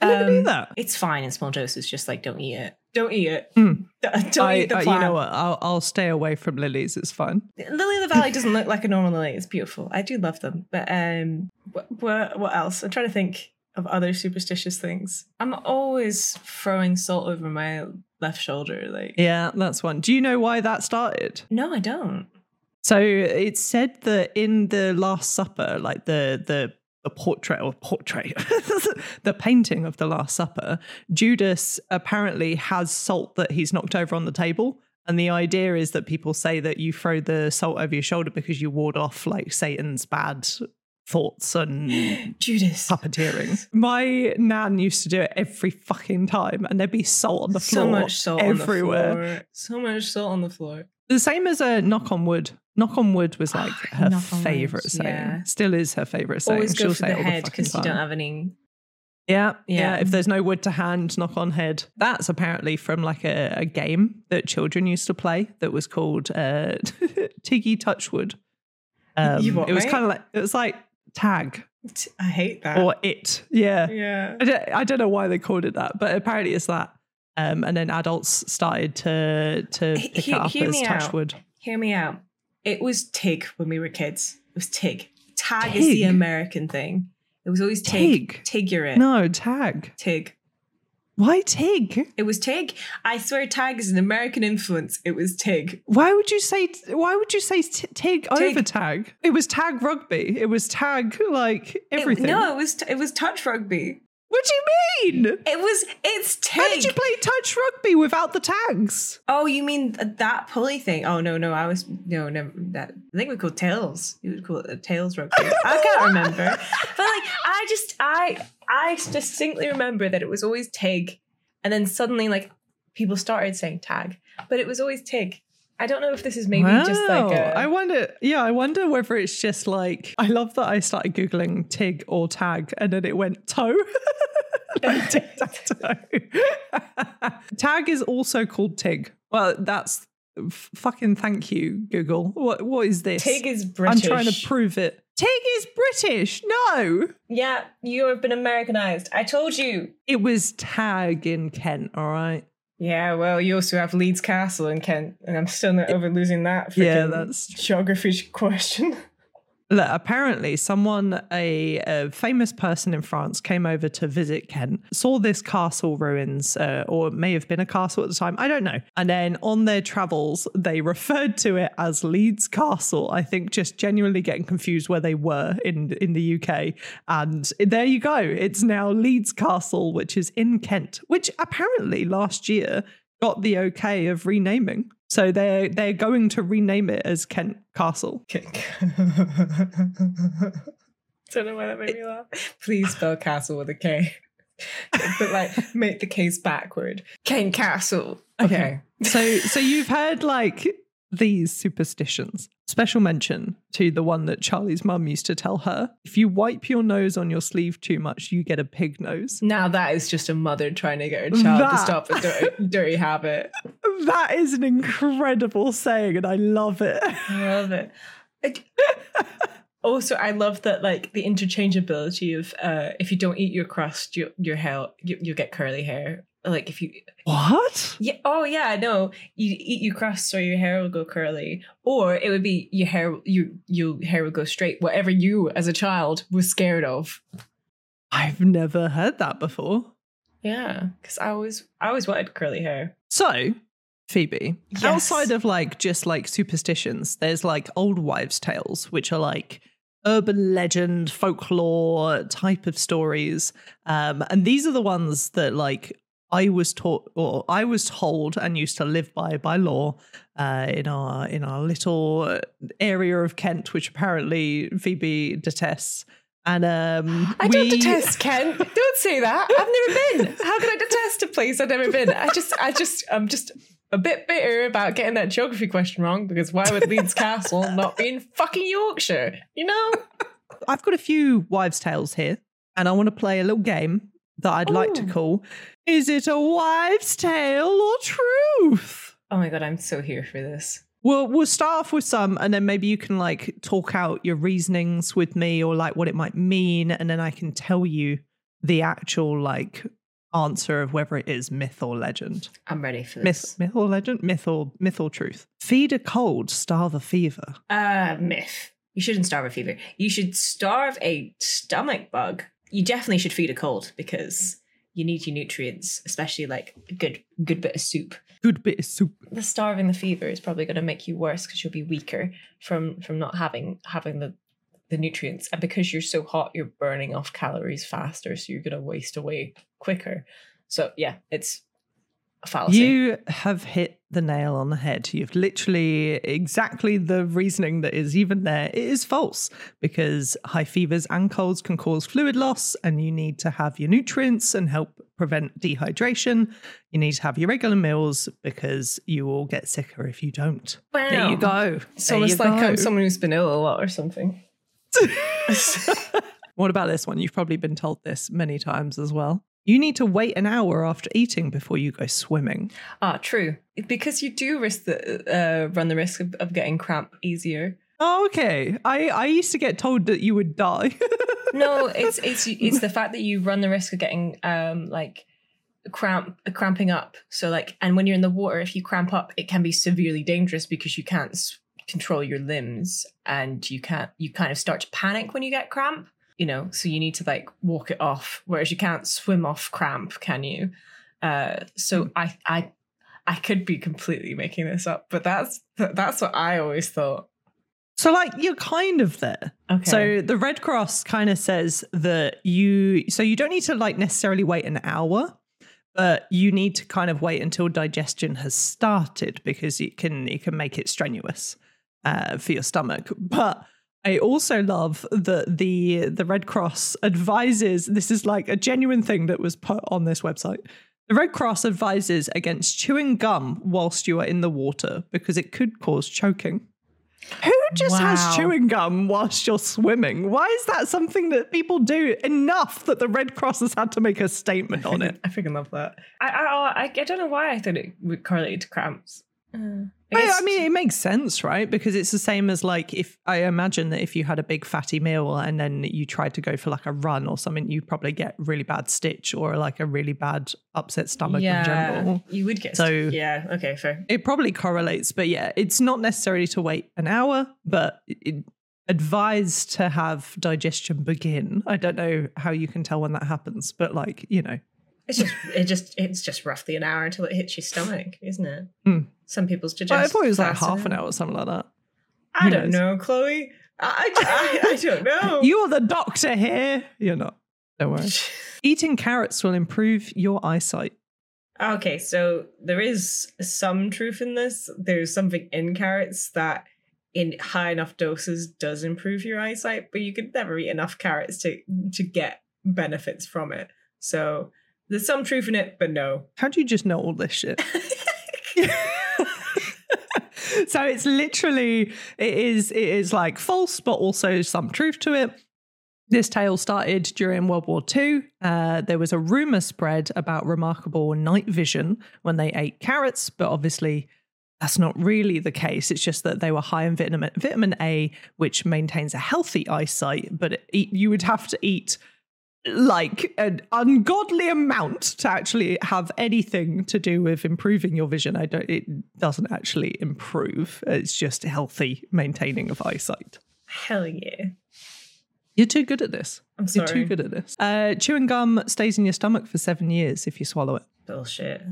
Speaker 1: I never knew
Speaker 2: Um,
Speaker 1: that.
Speaker 2: it's fine in small doses just like don't eat it don't eat it
Speaker 1: Mm.
Speaker 2: don't
Speaker 1: I,
Speaker 2: eat the
Speaker 1: uh,
Speaker 2: plant
Speaker 1: you know what? I'll, I'll stay away from lilies. It's fine.
Speaker 2: lily of the valley doesn't look like a normal lily it's beautiful i do love them but um what, what, what else i'm trying to think of other superstitious things i'm always throwing salt over my left shoulder like
Speaker 1: Yeah, that's one. Do you know why that started?
Speaker 2: no i don't
Speaker 1: So it's said that in the Last Supper, like the the the portrait or portrait, the painting of the Last Supper, Judas apparently has salt that he's knocked over on the table. And the idea is that people say that you throw the salt over your shoulder because you ward off like Satan's bad thoughts and
Speaker 2: judas
Speaker 1: puppeteering. My nan used to do it every fucking time, and there'd be salt on the floor
Speaker 2: so much salt
Speaker 1: everywhere.
Speaker 2: on the floor. So much salt on the floor.
Speaker 1: The same as a knock on wood. Knock on wood was like her favorite
Speaker 2: wood,
Speaker 1: saying.
Speaker 2: yeah.
Speaker 1: Still is her favorite saying.
Speaker 2: Always go
Speaker 1: She'll
Speaker 2: for
Speaker 1: say
Speaker 2: the head because you don't have any.
Speaker 1: Yeah, yeah,
Speaker 2: Yeah.
Speaker 1: If there's no wood to hand, knock on head. That's apparently from like a, a game that children used to play that was called uh, Tiggy Touchwood. Um,
Speaker 2: You what,
Speaker 1: it was kind of like it was like tag
Speaker 2: I hate that.
Speaker 1: or it. Yeah.
Speaker 2: yeah.
Speaker 1: I don't, I don't know why they called it that, but apparently it's that. Um, and then adults started to to pick
Speaker 2: he-
Speaker 1: it up
Speaker 2: hear
Speaker 1: as
Speaker 2: me out.
Speaker 1: touchwood.
Speaker 2: Hear me out. It was Tig when we were kids. It was Tig. Tag is the American thing. It was always Tig.
Speaker 1: Tig?
Speaker 2: Tigure it.
Speaker 1: No, tag.
Speaker 2: Tig.
Speaker 1: Why Tig?
Speaker 2: It was Tig. I swear Tag is an American influence. It was Tig.
Speaker 1: Why would you say why would you say t- Tig over tag? It was tag rugby. It was tag like
Speaker 2: It-
Speaker 1: everything.
Speaker 2: no, it was it was touch rugby.
Speaker 1: What do you mean?
Speaker 2: It was it's Tig.
Speaker 1: How did you play touch rugby without the tags?
Speaker 2: Oh, you mean that pulley thing? Oh no, no, I was no, never that. I think we called tails. You would call it a tails rugby. I can't remember, but like I just I I distinctly remember that it was always Tig, and then suddenly like people started saying tag, but it was always Tig. I don't know if this is maybe just like
Speaker 1: Wow.
Speaker 2: a,
Speaker 1: I wonder. Yeah, I wonder whether it's just like. I love that I started googling Tig or tag, and then it went toe. like tic tac toe. tag is also called Tig. Well, that's f- fucking thank you, Google. What what is this?
Speaker 2: Tig is British.
Speaker 1: I'm trying to prove it. Tig is British. No,
Speaker 2: yeah, you have been Americanized. I told you.
Speaker 1: it was tag in Kent. All right.
Speaker 2: Yeah, well, you also have Leeds Castle in Kent, and I'm still not over losing that.
Speaker 1: Yeah, that's
Speaker 2: geography question.
Speaker 1: Apparently, someone, a, a famous person in France, came over to visit Kent, saw this castle ruins, uh, or it may have been a castle at the time. I don't know. And then on their travels, they referred to it as Leeds Castle. I think just genuinely getting confused where they were in in the UK. And there you go. It's now Leeds Castle, which is in Kent, which apparently last year got the okay of renaming. So they're they're going to rename it as Kent Castle.
Speaker 2: Don't know why that made me laugh. Please spell castle with a K. but like make the case backward. Kane Castle. Okay.
Speaker 1: So so you've heard like these superstitions. Special mention to the one that Charlie's mum used to tell her. If you wipe your nose on your sleeve too much, you get a pig nose.
Speaker 2: Now that is just a mother trying to get her child to stop a dirty, dirty habit.
Speaker 1: That is an incredible saying, and I love it.
Speaker 2: I love it. Also, I love that like the interchangeability of uh, if you don't eat your crust, you, your hair you, you get curly hair. Like if you
Speaker 1: What?
Speaker 2: yeah oh yeah I know you eat your crust or your hair will go curly, or it would be your hair you your hair would go straight. Whatever you as a child was scared of.
Speaker 1: I've never heard that before.
Speaker 2: Yeah, because I always I always wanted curly hair.
Speaker 1: So, Phoebe,
Speaker 2: Yes.
Speaker 1: outside of like just like superstitions, there's like old wives' tales, which are like urban legend, folklore type of stories. Um, and these are the ones that like I was taught or I was told and used to live by by law uh, in our in our little area of Kent, which apparently Phoebe detests. And um,
Speaker 2: I don't detest Kent. Don't say that. I've never been. How can I detest a place I've never been? I just, I just, I'm just a bit bitter about getting that geography question wrong because why would Leeds Castle not be in fucking Yorkshire? You know?
Speaker 1: I've got a few wives' tales here, and I want to play a little game that I'd like to call Is it a wives' tale or truth?
Speaker 2: Oh my god, I'm so here for this.
Speaker 1: Well, we'll start off with some, and then maybe you can like talk out your reasonings with me or like what it might mean, and then I can tell you the actual like answer of whether it is myth or legend.
Speaker 2: I'm ready for
Speaker 1: Myth,
Speaker 2: this.
Speaker 1: myth or legend? Myth or myth or truth? Feed a cold, starve a fever.
Speaker 2: Uh, myth. You shouldn't starve a fever. You should starve a stomach bug. You definitely should feed a cold because you need your nutrients, especially like a good, good bit of soup.
Speaker 1: Good bit of soup.
Speaker 2: the starving the fever is probably going to make you worse because you'll be weaker from from not having having the the nutrients and because you're so hot you're burning off calories faster so you're going to waste away quicker so yeah it's fallacy
Speaker 1: You have hit the nail on the head. You've literally exactly the reasoning that is even there. It is false because high fevers and colds can cause fluid loss, and you need to have your nutrients and help prevent dehydration. You need to have your regular meals because you will get sicker if you don't. There you go.
Speaker 2: it's
Speaker 1: There
Speaker 2: almost like
Speaker 1: go.
Speaker 2: I'm someone who's been ill a lot or something
Speaker 1: What about this one? You've probably been told this many times as well. You need to wait an hour after eating before you go swimming.
Speaker 2: ah true because you do risk the uh, run the risk of, of getting cramp easier
Speaker 1: Oh, okay. I, I used to get told that you would die.
Speaker 2: no, it's it's it's the fact that you run the risk of getting um like cramp cramping up. So like, and when you're in the water, if you cramp up, it can be severely dangerous because you can't s- control your limbs and you can't you kind of start to panic when you get cramp. You know, so you need to like walk it off. Whereas you can't swim off cramp, can you? Uh, so I I I could be completely making this up, but that's that's what I always thought.
Speaker 1: So, like, you're kind of there.
Speaker 2: Okay.
Speaker 1: So, the Red Cross kind of says that you, so you don't need to like necessarily wait an hour, but you need to kind of wait until digestion has started because it can it can make it strenuous uh, for your stomach. But I also love that the the Red Cross advises. This is like a genuine thing that was put on this website. The Red Cross advises against chewing gum whilst you are in the water because it could cause choking. Who just has chewing gum whilst you're swimming? Why is that something that people do enough that the Red Cross has had to make a statement on it?
Speaker 2: I freaking love that. I, I I I don't know why I thought it would correlate to cramps. Uh,
Speaker 1: I, I mean, it makes sense, right? Because it's the same as like if I imagine that if you had a big fatty meal and then you tried to go for like a run or something, you'd probably get really bad stitch or like a really bad upset stomach in general.
Speaker 2: you would get.
Speaker 1: So-
Speaker 2: yeah, okay, fair.
Speaker 1: It probably correlates, but yeah, it's not necessarily to wait an hour, but it, advised to have digestion begin. I don't know how you can tell when that happens, but like, you know,
Speaker 2: It's just, it just, it's just roughly an hour until it hits your stomach, isn't it?
Speaker 1: Hmm.
Speaker 2: Some people's digest.
Speaker 1: I thought it was like half an hour or something like that.
Speaker 2: I
Speaker 1: Who
Speaker 2: don't
Speaker 1: knows?
Speaker 2: know, Cloé. I, I, I don't know.
Speaker 1: You're the doctor here. You're not. Don't worry. Eating carrots will improve your eyesight.
Speaker 2: Okay, so there is some truth in this. There's something in carrots that, in high enough doses, does improve your eyesight, but you could never eat enough carrots to to get benefits from it. So there's some truth in it, but no.
Speaker 1: How do you just know all this shit? so it's literally it is it is like false, but also some truth to it. This tale started during World War II. Uh, there was a rumor spread about remarkable night vision when they ate carrots, but obviously that's not really the case. It's just that they were high in vitamin vitamin A, which maintains a healthy eyesight. But it, you would have to eat like an ungodly amount to actually have anything to do with improving your vision. I don't. It doesn't actually improve. It's just healthy maintaining of eyesight.
Speaker 2: Hell yeah!
Speaker 1: You're too good at this.
Speaker 2: I'm
Speaker 1: You're
Speaker 2: sorry.
Speaker 1: too good at this. Uh, chewing gum stays in your stomach for seven years if you swallow it.
Speaker 2: Bullshit.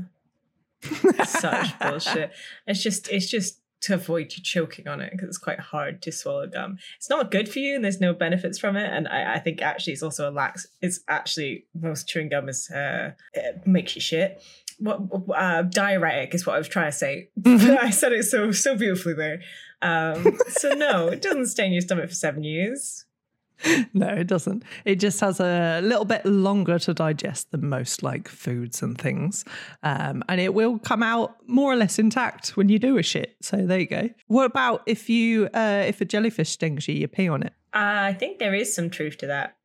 Speaker 2: Such bullshit. It's just, it's just to avoid you choking on it because it's quite hard to swallow gum. It's not good for you, and there's no benefits from it. And I, I think actually, it's also a lax. It's actually most chewing gum is uh, it makes you shit. What uh, diuretic is what I was trying to say. I said it so so beautifully there. Um, so no, it doesn't stay in your stomach for seven years.
Speaker 1: no, it doesn't. It just has a little bit longer to digest than most like foods and things. Um, and it will come out more or less intact when you do a shit. So there you go. What about if you uh, if a jellyfish stings you, you pee on it?
Speaker 2: Uh, I think there is some truth to that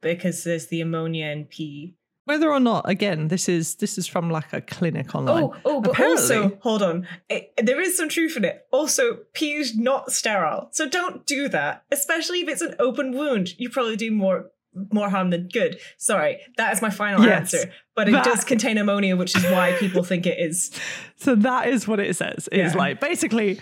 Speaker 2: because there's the ammonia and pee.
Speaker 1: Whether or not, again, this is this is from like a clinic oh, online.
Speaker 2: Oh, oh, but
Speaker 1: Apparently-
Speaker 2: also, hold on. It, there is some truth in it. Also, pee is not sterile, so don't do that. Especially if it's an open wound, you probably do more more harm than good. Sorry, that is my final
Speaker 1: Yes.
Speaker 2: answer. But it
Speaker 1: That-
Speaker 2: does contain ammonia, which is why people think it is.
Speaker 1: So that is what it says. It's
Speaker 2: Yeah.
Speaker 1: like basically,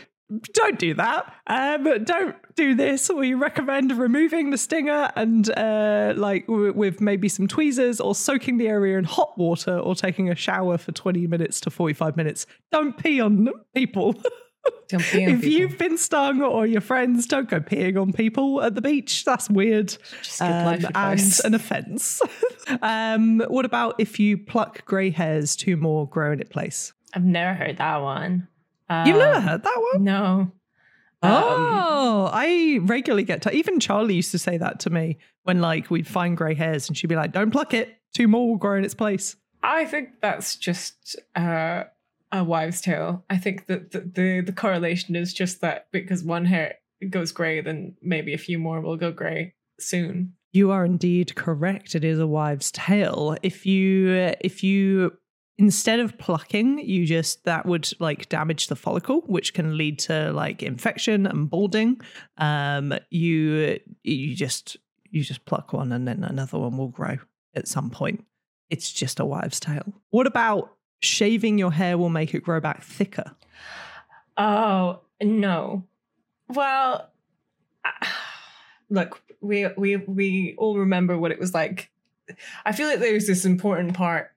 Speaker 1: don't do that. Um, don't do this. We recommend removing the stinger and uh, like w- with maybe some tweezers or soaking the area in hot water or taking a shower for 20 minutes to 45 minutes. Don't pee on people.
Speaker 2: Don't pee on
Speaker 1: if
Speaker 2: people.
Speaker 1: you've been stung or your friends, don't go peeing on people at the beach. That's weird.
Speaker 2: Just good
Speaker 1: Um, and an offence. um, what about if you pluck grey hairs, two more grow in its place?
Speaker 2: I've never heard that one.
Speaker 1: You've never
Speaker 2: Um,
Speaker 1: heard that one?
Speaker 2: No. Um,
Speaker 1: Oh, I regularly get to even Charlie used to say that to me when like we'd find grey hairs and she'd be like, Don't pluck it, two more will grow in its place.
Speaker 2: I think that's just uh, a wives' tale. I think that the, the the correlation is just that because one hair goes grey, then maybe a few more will go grey soon.
Speaker 1: You are indeed correct. It is a wives' tale. If you if you instead of plucking, you just that would like damage the follicle, which can lead to like infection and balding. Um, you you just you just pluck one and then another one will grow at some point. It's just a wives' tale. What about shaving your hair will make it grow back thicker?
Speaker 2: Oh no. Well, look, we we we all remember what it was like. I feel like there's this important part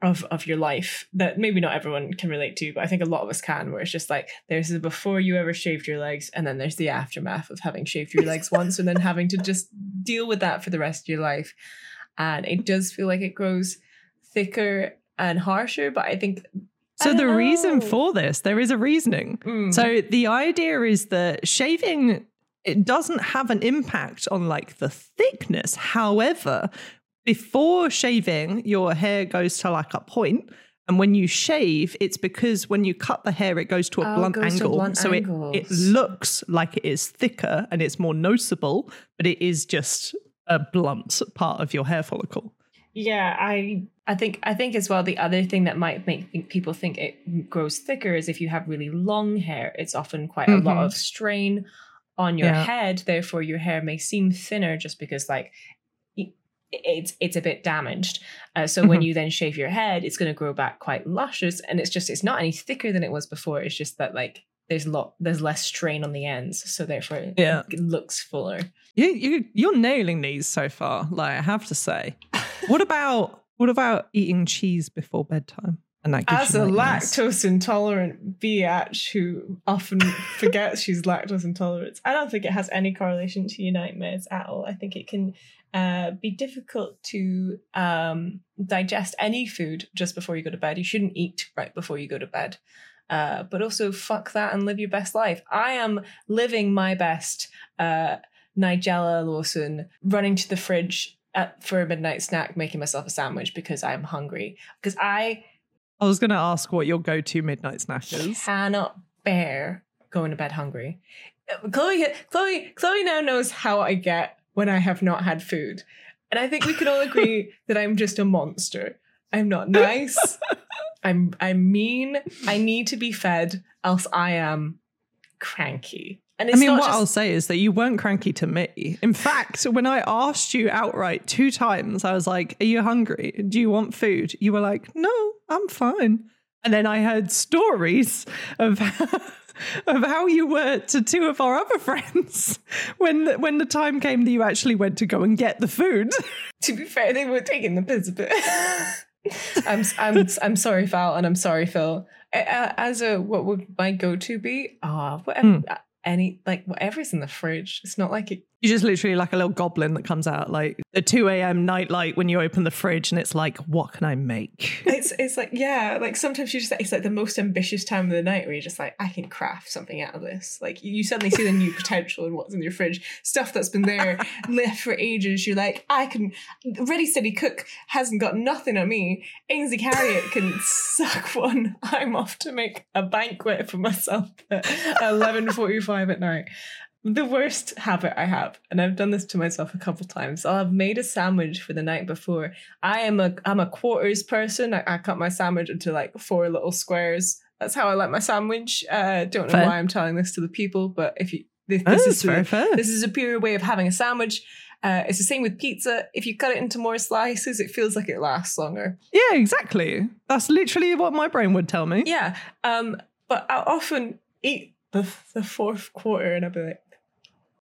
Speaker 2: of of your life that maybe not everyone can relate to, but I think a lot of us can. Where it's just like there's the before you ever shaved your legs, and then there's the aftermath of having shaved your legs once, and then having to just deal with that for the rest of your life. And it does feel like it grows thicker and harsher, but I think
Speaker 1: So
Speaker 2: I
Speaker 1: the reason for this, there is a reasoning.
Speaker 2: Mm.
Speaker 1: So the idea is that shaving it doesn't have an impact on like the thickness. However, before shaving, your hair goes to like a point, and when you shave, it's because when you cut the hair, it goes to a
Speaker 2: Oh,
Speaker 1: blunt angle.
Speaker 2: blunt
Speaker 1: so it, it looks like it is thicker and it's more noticeable, but it is just a blunt part of your hair follicle.
Speaker 2: Yeah, I I think I think as well the other thing that might make think people think it grows thicker is if you have really long hair, it's often quite
Speaker 1: Mhm.
Speaker 2: a lot of strain on your
Speaker 1: Yeah.
Speaker 2: head. Therefore, your hair may seem thinner just because like it's it's a bit damaged. Uh, so when
Speaker 1: Mhm.
Speaker 2: you then shave your head, it's going to grow back quite luscious, and it's just it's not any thicker than it was before. It's just that like there's a lot there's less strain on the ends, so therefore
Speaker 1: Yeah.
Speaker 2: it looks fuller.
Speaker 1: You, you you're nailing these so far. Like I have to say. What about what about eating cheese before bedtime? And that
Speaker 2: As a lactose intolerant biatch who often forgets she's lactose intolerant, I don't think it has any correlation to your nightmares at all. I think it can uh, be difficult to um, digest any food just before you go to bed. You shouldn't eat right before you go to bed. Uh, but also, fuck that and live your best life. I am living my best. Uh, Nigella Lawson running to the fridge at, for a midnight snack, making myself a sandwich because I'm hungry. Because I
Speaker 1: I was going to ask what your go-to midnight snack is.
Speaker 2: cannot bear going to bed hungry. Uh, Cloé, Cloé, Cloé now knows how I get when I have not had food, and I think we can all agree that I'm just a monster. I'm not nice. I'm I'm mean. I need to be fed, else I am cranky. And
Speaker 1: I mean, what
Speaker 2: just,
Speaker 1: I'll say is that you weren't cranky to me. In fact, when I asked you outright two times, I was like, Are you hungry? Do you want food? You were like, No, I'm fine. And then I heard stories of of how you were to two of our other friends when the, when the time came that you actually went to go and get the food.
Speaker 2: to be fair, they were taking the piss a bit. I'm I'm I'm sorry, Val, and I'm sorry, Phil. As a what would my go to be? Ah, whatever.
Speaker 1: Hmm.
Speaker 2: uh, Any like whatever's in the fridge. It's not like it.
Speaker 1: You're just literally like a little goblin that comes out like the 2 a.m. nightlight when you open the fridge and it's like, what can I make?
Speaker 2: It's it's like yeah. Like sometimes you just it's like the most ambitious time of the night where you're just like I can craft something out of this. Like you suddenly see the new potential in what's in your fridge. Stuff that's been there left for ages. You're like I can. Ready Steady Cook hasn't got nothing on me. Ainsley Harriott can suck one. I'm off to make a banquet for myself at 11:45 at night. The worst habit I have, and I've done this to myself a couple times. I'll have made a sandwich for the night before. I am a I'm a quarters person. I, I cut my sandwich into like four little squares. That's how I like my sandwich. Uh, don't know
Speaker 1: Fair.
Speaker 2: why I'm telling this to the people, but if you this,
Speaker 1: Oh,
Speaker 2: this
Speaker 1: that's
Speaker 2: is
Speaker 1: very fair.
Speaker 2: this is a pure way of having a sandwich. Uh, it's the same with pizza. If you cut it into more slices, it feels like it lasts longer.
Speaker 1: Yeah, exactly. That's literally what my brain would tell me.
Speaker 2: Yeah. Um, but I often eat the the fourth quarter and I'll be like,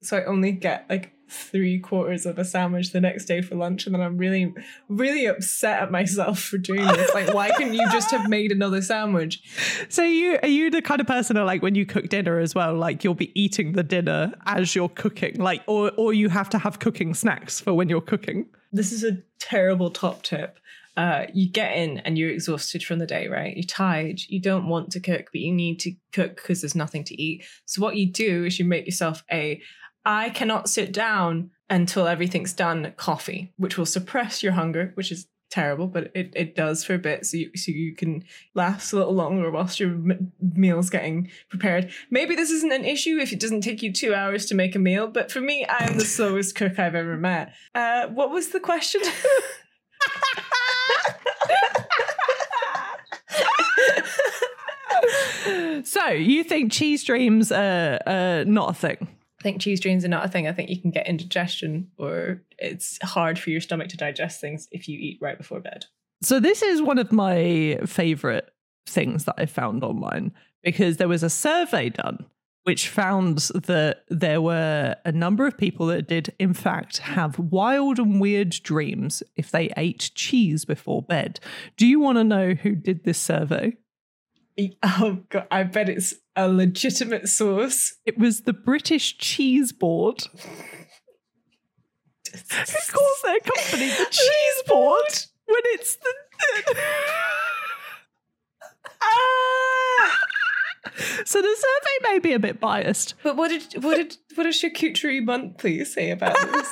Speaker 2: so I only get like three quarters of a sandwich the next day for lunch, and then I'm really, really upset at myself for doing this. Like, why couldn't you just have made another sandwich?
Speaker 1: So you are you the kind of person that like when you cook dinner as well, like you'll be eating the dinner as you're cooking, like or or you have to have cooking snacks for when you're cooking.
Speaker 2: This is a terrible top tip. Uh, you get in and you're exhausted from the day, right? You're tired. You don't want to cook, but you need to cook because there's nothing to eat. So what you do is you make yourself a I cannot sit down until everything's done coffee, which will suppress your hunger, which is terrible, but it, it does for a bit. So you, so you can last a little longer whilst your m- meal's getting prepared. Maybe this isn't an issue if it doesn't take you two hours to make a meal, but for me, I am the slowest cook I've ever met. Uh, what was the question?
Speaker 1: So you think cheese dreams are uh, not a thing?
Speaker 2: I think cheese dreams are not a thing. I think you can get indigestion or it's hard for your stomach to digest things if you eat right before bed.
Speaker 1: So this is one of my favorite things that I found online because there was a survey done which found that there were a number of people that did in fact have wild and weird dreams if they ate cheese before bed. Do you want to know who did this survey?
Speaker 2: Oh god, I bet it's a legitimate source.
Speaker 1: It was the British Cheese Board. Who calls their company the Cheese Board when it's the.
Speaker 2: Ah!
Speaker 1: so the survey may be a bit biased.
Speaker 2: But what did what did what did Charcuterie Monthly say about this?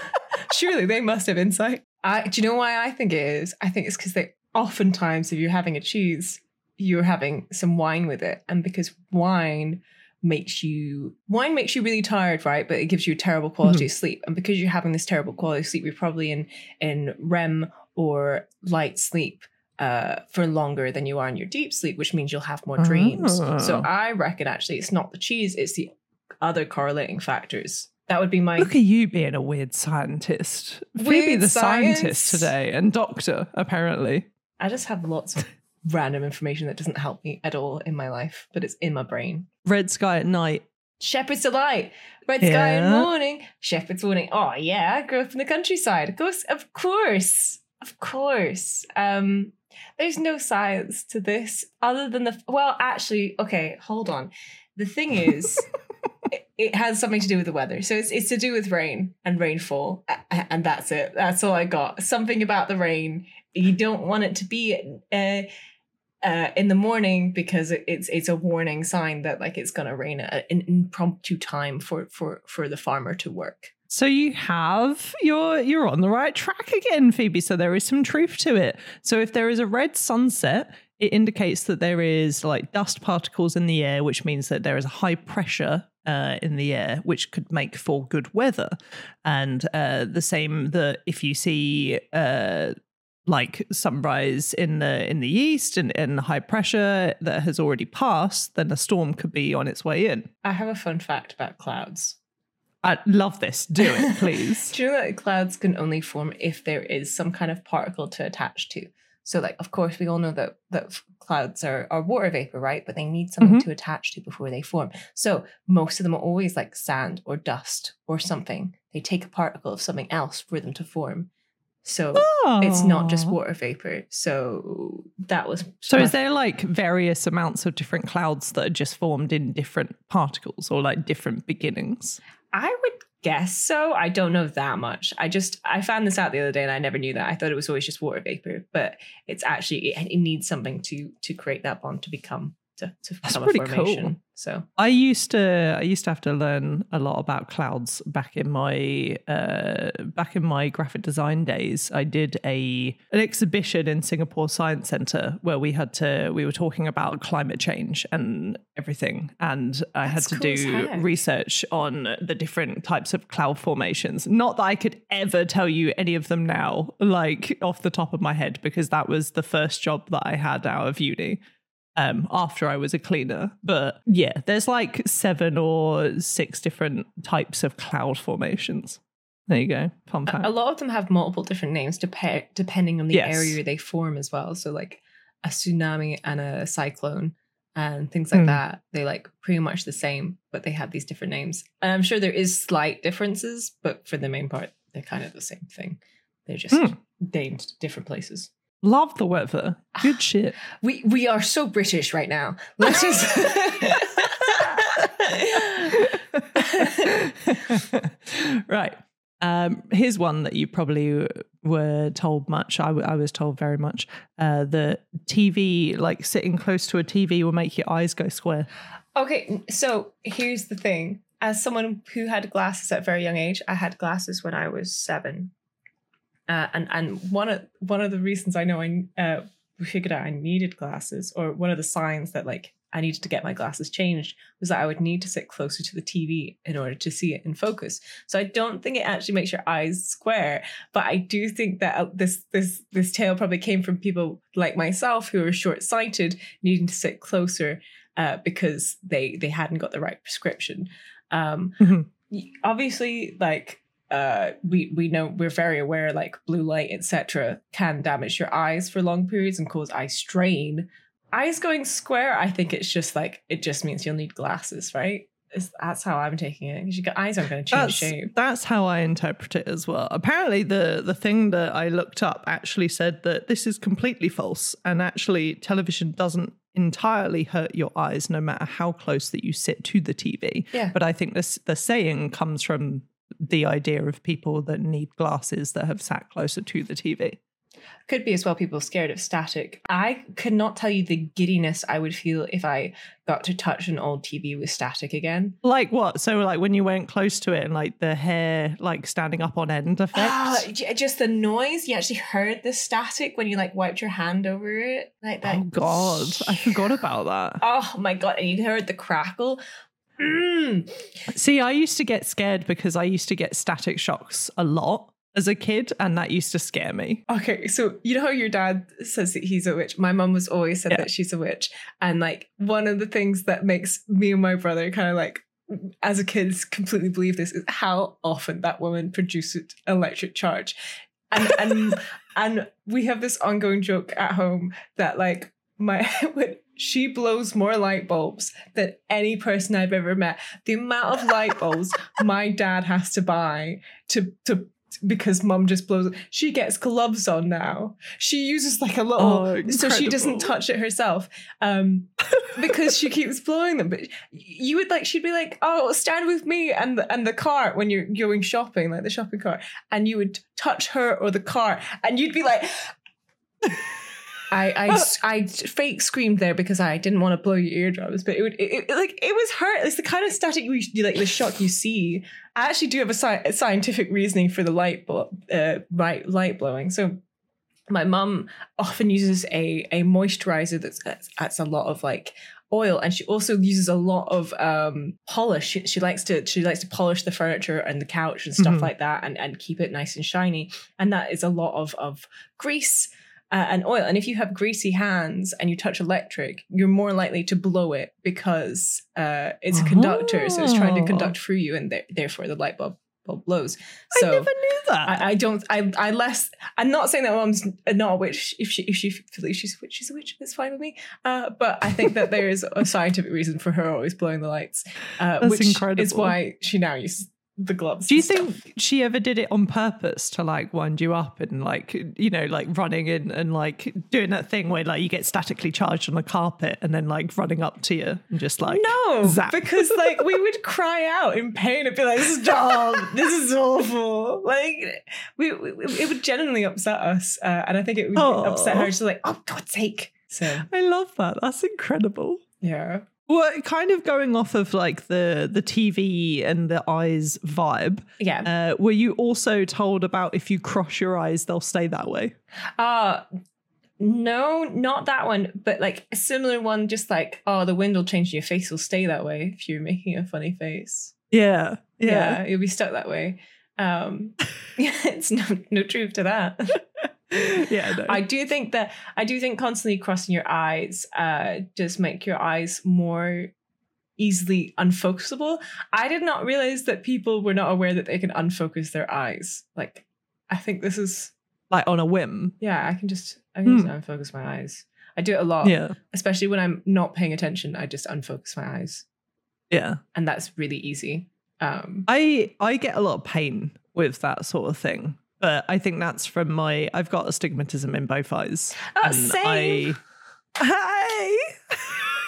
Speaker 2: Surely they must have insight. I, do you know why I think it is? I think it's because they oftentimes, if you're having a cheese, you're having some wine with it, and because wine makes you wine makes you really tired, right? But it gives you a terrible quality of sleep, and because you're having this terrible quality of sleep, you're probably in in REM or light sleep uh, for longer than you are in your deep sleep, which means you'll have more dreams. So
Speaker 1: Oh.
Speaker 2: I reckon actually it's not the cheese, it's the other correlating factors. That would be my
Speaker 1: Look at you being a weird scientist. Phoebe
Speaker 2: Weird
Speaker 1: the
Speaker 2: science.
Speaker 1: scientist today and doctor, apparently.
Speaker 2: I just have lots of random information that doesn't help me at all in my life, but it's in my brain.
Speaker 1: Red sky at night.
Speaker 2: Shepherd's delight, red sky in the morning, shepherd's warning. Oh yeah, I grew up in the countryside. Of course, of course, of course. Um, there's no science to this other than the well. Actually, okay, hold on. The thing is, it, has something to do with the weather. So it's it's to do with rain and rainfall, and that's it. That's all I got. Something about the rain. You don't want it to be. Uh, uh, in the morning because it's it's a warning sign that like it's gonna rain at an impromptu time for for for the farmer to work.
Speaker 1: So you have you're you're on the right track again, Phoebe. So there is some truth to it. So if there is a red sunset, it indicates that there is like dust particles in the air, which means that there is a high pressure uh, in the air, which could make for good weather. And uh, the same that if you see uh, like sunrise in the in the east and, and high pressure that has already passed, then a storm could be on its way in.
Speaker 2: I have a fun fact about clouds.
Speaker 1: I love this. Do it, please.
Speaker 2: Do you know that clouds can only form if there is some kind of particle to attach to? So, like, of course, we all know that that clouds are, are water vapor, right? But they need something
Speaker 1: Mhm.
Speaker 2: to attach to before they form. So, most of them are always like sand or dust or something. They take a particle of something else for them to form. So, it's not just
Speaker 1: oh.
Speaker 2: water vapor. So, that was
Speaker 1: So
Speaker 2: my
Speaker 1: is there like various amounts of different clouds that are just formed in different particles or like different beginnings?
Speaker 2: I would guess so. I don't know that much. I just I found this out the other day and I never knew that. I thought it was always just water vapor, but it's actually it, it needs something to to create that bond to become to, to
Speaker 1: That's
Speaker 2: become
Speaker 1: pretty
Speaker 2: a
Speaker 1: cool.
Speaker 2: So
Speaker 1: I used to I used to have to learn a lot about clouds back in my uh, back in my graphic design days. I did a an exhibition in Singapore Science Center where we had to we were talking about climate change and everything, and I had to
Speaker 2: cool
Speaker 1: do research on the different types of cloud formations. Not that I could ever tell you any of them now, like off the top of my head, because that was the first job that I had out of uni um, after I was a cleaner. But yeah, there's like seven or six different types of cloud formations. There you go. Fun fact.
Speaker 2: a lot of them have multiple different names dep- depending on the
Speaker 1: Yes.
Speaker 2: area they form as well. So like a tsunami and a cyclone and things like
Speaker 1: Hmm.
Speaker 2: that, they like pretty much the same, but they have these different names. And I'm sure there is slight differences, but for the main part, they're kind of the same thing. They're just
Speaker 1: Hmm.
Speaker 2: named different places.
Speaker 1: Love the weather. Good shit.
Speaker 2: We we are so British right now. Let's just
Speaker 1: right. Um, here's one that you probably were told much. I, w- I was told very much. Uh, the TV, like sitting close to a TV, will make your eyes go square.
Speaker 2: Okay, so here's the thing. As someone who had glasses at a very young age, I had glasses when I was seven, uh, and and one of one of the reasons I know I uh, figured out I needed glasses, or one of the signs that like I needed to get my glasses changed, was that I would need to sit closer to the TV in order to see it in focus. So I don't think it actually makes your eyes square, but I do think that uh, this this this tale probably came from people like myself who are short sighted, needing to sit closer uh, because they they hadn't got the right prescription. Um,
Speaker 1: Mhm.
Speaker 2: obviously, like uh, we we know we're very aware, like blue light, etc., can damage your eyes for long periods and cause eye strain. Eyes going square, I think it's just like it just means you'll need glasses, right? Is that's how I'm taking it. 'Cause your eyes aren't going to change
Speaker 1: That's,
Speaker 2: shape.
Speaker 1: that's how I interpret it as well. Apparently, the the thing that I looked up actually said that this is completely false, and actually, television doesn't entirely hurt your eyes, no matter how close that you sit to the TV.
Speaker 2: Yeah.
Speaker 1: But I think this the saying comes from the idea of people that need glasses that have sat closer to the TV.
Speaker 2: Could be as well people scared of static. I could not tell you the giddiness I would feel if I got to touch an old TV with static again.
Speaker 1: Like what? So like when you went close to it and like the hair like standing up on end effect.
Speaker 2: Ah, just the noise. You actually heard the static when you like wiped your hand over it, like that.
Speaker 1: oh god, I forgot about that.
Speaker 2: Oh my god! And you heard the crackle. Mm.
Speaker 1: See, I used to get scared because I used to get static shocks a lot as a kid, and that used to scare me.
Speaker 2: Okay, so you know how your dad says that he's a witch? My mum was always said
Speaker 1: Yeah.
Speaker 2: that she's a witch. And like one of the things that makes me and my brother kind of like as a kids completely believe this is how often that woman produced electric charge. And and and we have this ongoing joke at home that like my when she blows more light bulbs than any person I've ever met. The amount of light bulbs my dad has to buy to to because mum just blows she gets gloves on now. She uses like a little
Speaker 1: Oh,
Speaker 2: so she doesn't touch it herself um because she keeps blowing them. But you would like she'd be like oh stand with me and the, and the cart when you're going shopping like the shopping cart and you would touch her or the cart and you'd be like I, I I fake screamed there because I didn't want to blow your eardrums, but it would it, it- like it was hurt. It's the kind of static you, you like the shock you see. I actually do have a, sci- a scientific reasoning for the light blo- uh, right light blowing. So my mum often uses a a moisturizer that's that's, a lot of like oil and she also uses a lot of um polish she, she likes to she likes to polish the furniture and the couch and stuff
Speaker 1: Mhm.
Speaker 2: like that and and keep it nice and shiny and that is a lot of of grease uh, and oil and if you have greasy hands and you touch electric you're more likely to blow it because uh it's a conductor so it's trying to
Speaker 1: Oh.
Speaker 2: conduct through you and th- therefore the light bulb bulb blows
Speaker 1: I
Speaker 2: so
Speaker 1: never knew that.
Speaker 2: I, I don't. I. I less. I'm not saying that mom's not a witch. If she if she believes she's a witch, she's a witch. That's fine with me. Uh, but I think that there is a scientific reason for her always blowing the lights, uh,
Speaker 1: That's
Speaker 2: which is why she now uses the gloves.
Speaker 1: Do you
Speaker 2: stuff.
Speaker 1: think she ever did it on purpose to like wind you up and like you know like running in and like doing that thing where like you get statically charged on the carpet and then like running up to you and just like
Speaker 2: No,
Speaker 1: zap.
Speaker 2: because like we would cry out in pain and be like, "Stop! this is awful!" Like we, we it would genuinely upset us, uh, and I think it would upset her. She's like, "Oh God's sake!" So
Speaker 1: I love that. That's incredible.
Speaker 2: yeah,
Speaker 1: Well, kind of going off of like the the TV and the eyes vibe.
Speaker 2: yeah.
Speaker 1: Uh, were you also told about if you cross your eyes, they'll stay that way?
Speaker 2: Uh no, not that one, but like a similar one, just like, oh, the wind will change, your face will stay that way if you're making a funny face.
Speaker 1: Yeah,
Speaker 2: Yeah, you'll be stuck that way. Um yeah, it's no no truth to that.
Speaker 1: yeah. no.
Speaker 2: I do think that I do think constantly crossing your eyes uh does make your eyes more easily unfocusable. I did not realize that people were not aware that they can unfocus their eyes. Like I think this is
Speaker 1: like on a whim.
Speaker 2: yeah, I can just I can just
Speaker 1: Hmm.
Speaker 2: unfocus my eyes. I do it a lot.
Speaker 1: Yeah,
Speaker 2: Especially when I'm not paying attention, I just unfocus my eyes.
Speaker 1: yeah.
Speaker 2: And that's really easy. Um
Speaker 1: I I get a lot of pain with that sort of thing, but I think that's from my I've got astigmatism in both eyes.
Speaker 2: Oh,
Speaker 1: and
Speaker 2: same.
Speaker 1: I, hey,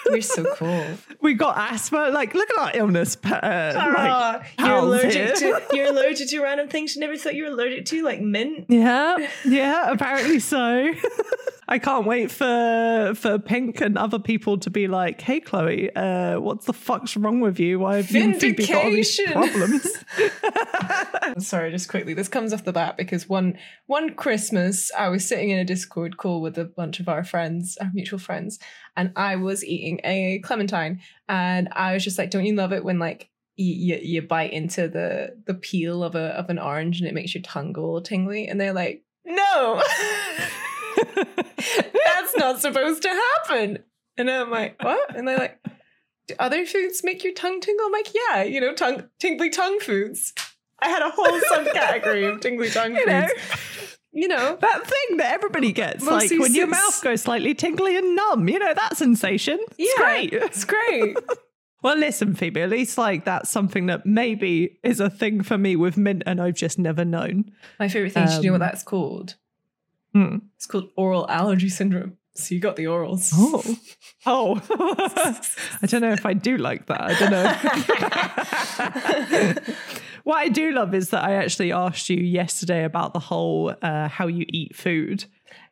Speaker 2: You're so cool.
Speaker 1: we got asthma. Like, look at our illness. Uh, like,
Speaker 2: Ah, you're allergic
Speaker 1: here.
Speaker 2: to you're allergic to random things you never thought you were allergic to, like mint.
Speaker 1: yeah, yeah. Apparently so. I can't wait for for Pink and other people to be like, "Hey, Cloé, uh, what's the fuck's wrong with you? Why have you Phoebe got all these problems?"
Speaker 2: Sorry, just quickly. This comes off the bat because one one Christmas I was sitting in a Discord call with a bunch of our friends, our mutual friends, and I was eating a clementine, and I was just like, "Don't you love it when like you, you, you bite into the the peel of a of an orange and it makes your tongue go all tingly?" And they're like, "No, that's not supposed to happen." And I'm like, "What?" And they're like. Do other foods make your tongue tingle? I'm like, yeah, you know, tongue tingly tongue foods. I had a whole subcategory of tingly tongue
Speaker 1: You know.
Speaker 2: foods. You know,
Speaker 1: that thing that everybody gets, like when your mouth goes slightly tingly and numb. You know that sensation. It's
Speaker 2: Yeah,
Speaker 1: great.
Speaker 2: it's great.
Speaker 1: Well, listen, Phoebe. At least like that's something that maybe is a thing for me with mint, and I've just never known.
Speaker 2: My favorite thing. To do you know what
Speaker 1: Um,
Speaker 2: that's called?
Speaker 1: Hmm.
Speaker 2: It's called oral allergy syndrome. So you got the orals.
Speaker 1: Oh, oh. I don't know if I do like that. I don't know. what I do love is that I actually asked you yesterday about the whole uh, how you eat food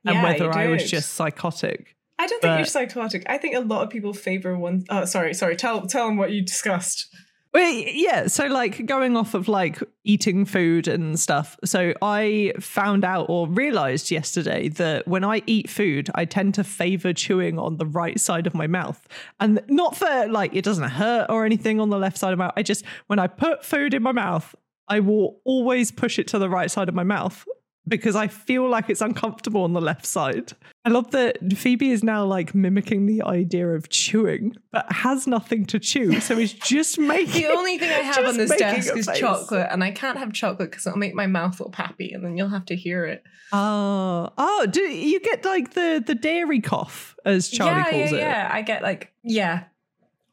Speaker 1: and
Speaker 2: Yeah,
Speaker 1: whether I was just psychotic.
Speaker 2: I don't think you're psychotic. I think a lot of people favor one. Oh, sorry, sorry. Tell tell them what you discussed.
Speaker 1: Well, yeah. So, like, going off of like eating food and stuff. So, I found out or realized yesterday that when I eat food, I tend to favor chewing on the right side of my mouth. And not for like, it doesn't hurt or anything on the left side of my mouth. I just, when I put food in my mouth, I will always push it to the right side of my mouth because I feel like it's uncomfortable on the left side. I love that Phoebe is now like mimicking the idea of chewing, but has nothing to chew. So he's just making
Speaker 2: The only thing I have on this desk is
Speaker 1: face.
Speaker 2: chocolate, and I can't have chocolate because it'll make my mouth all happy, and then you'll have to hear it.
Speaker 1: Oh, oh, do you get like the the dairy cough as Charlie
Speaker 2: yeah,
Speaker 1: calls
Speaker 2: yeah,
Speaker 1: it?
Speaker 2: yeah. I get like, yeah,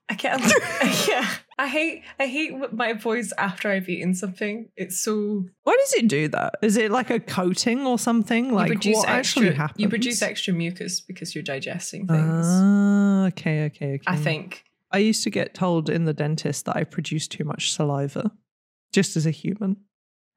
Speaker 2: I can't. yeah, I hate, I hate my voice after I've eaten something. It's so
Speaker 1: Why does it do that? Is it like a coating or something? Like what
Speaker 2: extra.
Speaker 1: actually happens?
Speaker 2: You produce extra mucus because you're digesting things.
Speaker 1: Ah, okay, okay, okay.
Speaker 2: I think.
Speaker 1: I used to get told in the dentist that I produce too much saliva, just as a human.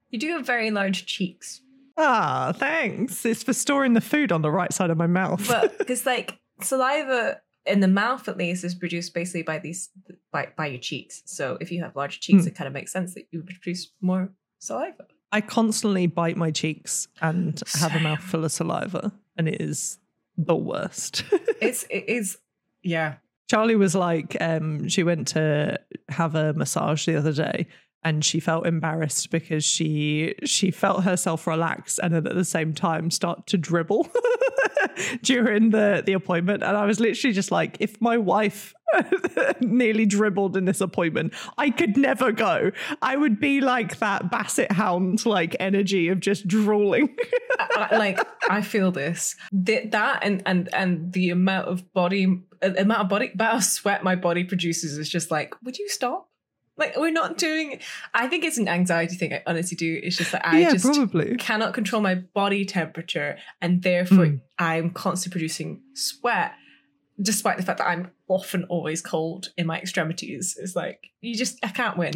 Speaker 2: You do have very large cheeks,
Speaker 1: Ah, thanks. It's for storing the food on the right side of my mouth.
Speaker 2: but because like saliva in the mouth at least is produced basically by these by, by your cheeks. So if you have large cheeks,
Speaker 1: Hmm.
Speaker 2: it kind of makes sense that you would produce more saliva.
Speaker 1: I constantly bite my cheeks and have a mouthful of saliva, and it is the worst.
Speaker 2: It's it is yeah.
Speaker 1: Charlie was like, um, she went to have a massage the other day and she felt embarrassed because she she felt herself relax and then at the same time start to dribble during the the appointment. And I was literally just like, if my wife nearly dribbled in this appointment, I could never go. I would be like that basset hound like energy of just drooling.
Speaker 2: Like I feel this Th- that and and and the amount of body uh, amount of body amount of sweat my body produces is just like would you stop like we're not doing I think it's an anxiety thing I honestly do it's just that I
Speaker 1: yeah,
Speaker 2: just
Speaker 1: probably.
Speaker 2: cannot control my body temperature and therefore
Speaker 1: Mm.
Speaker 2: I'm constantly producing sweat despite the fact that I'm often always cold in my extremities it's like you just I can't win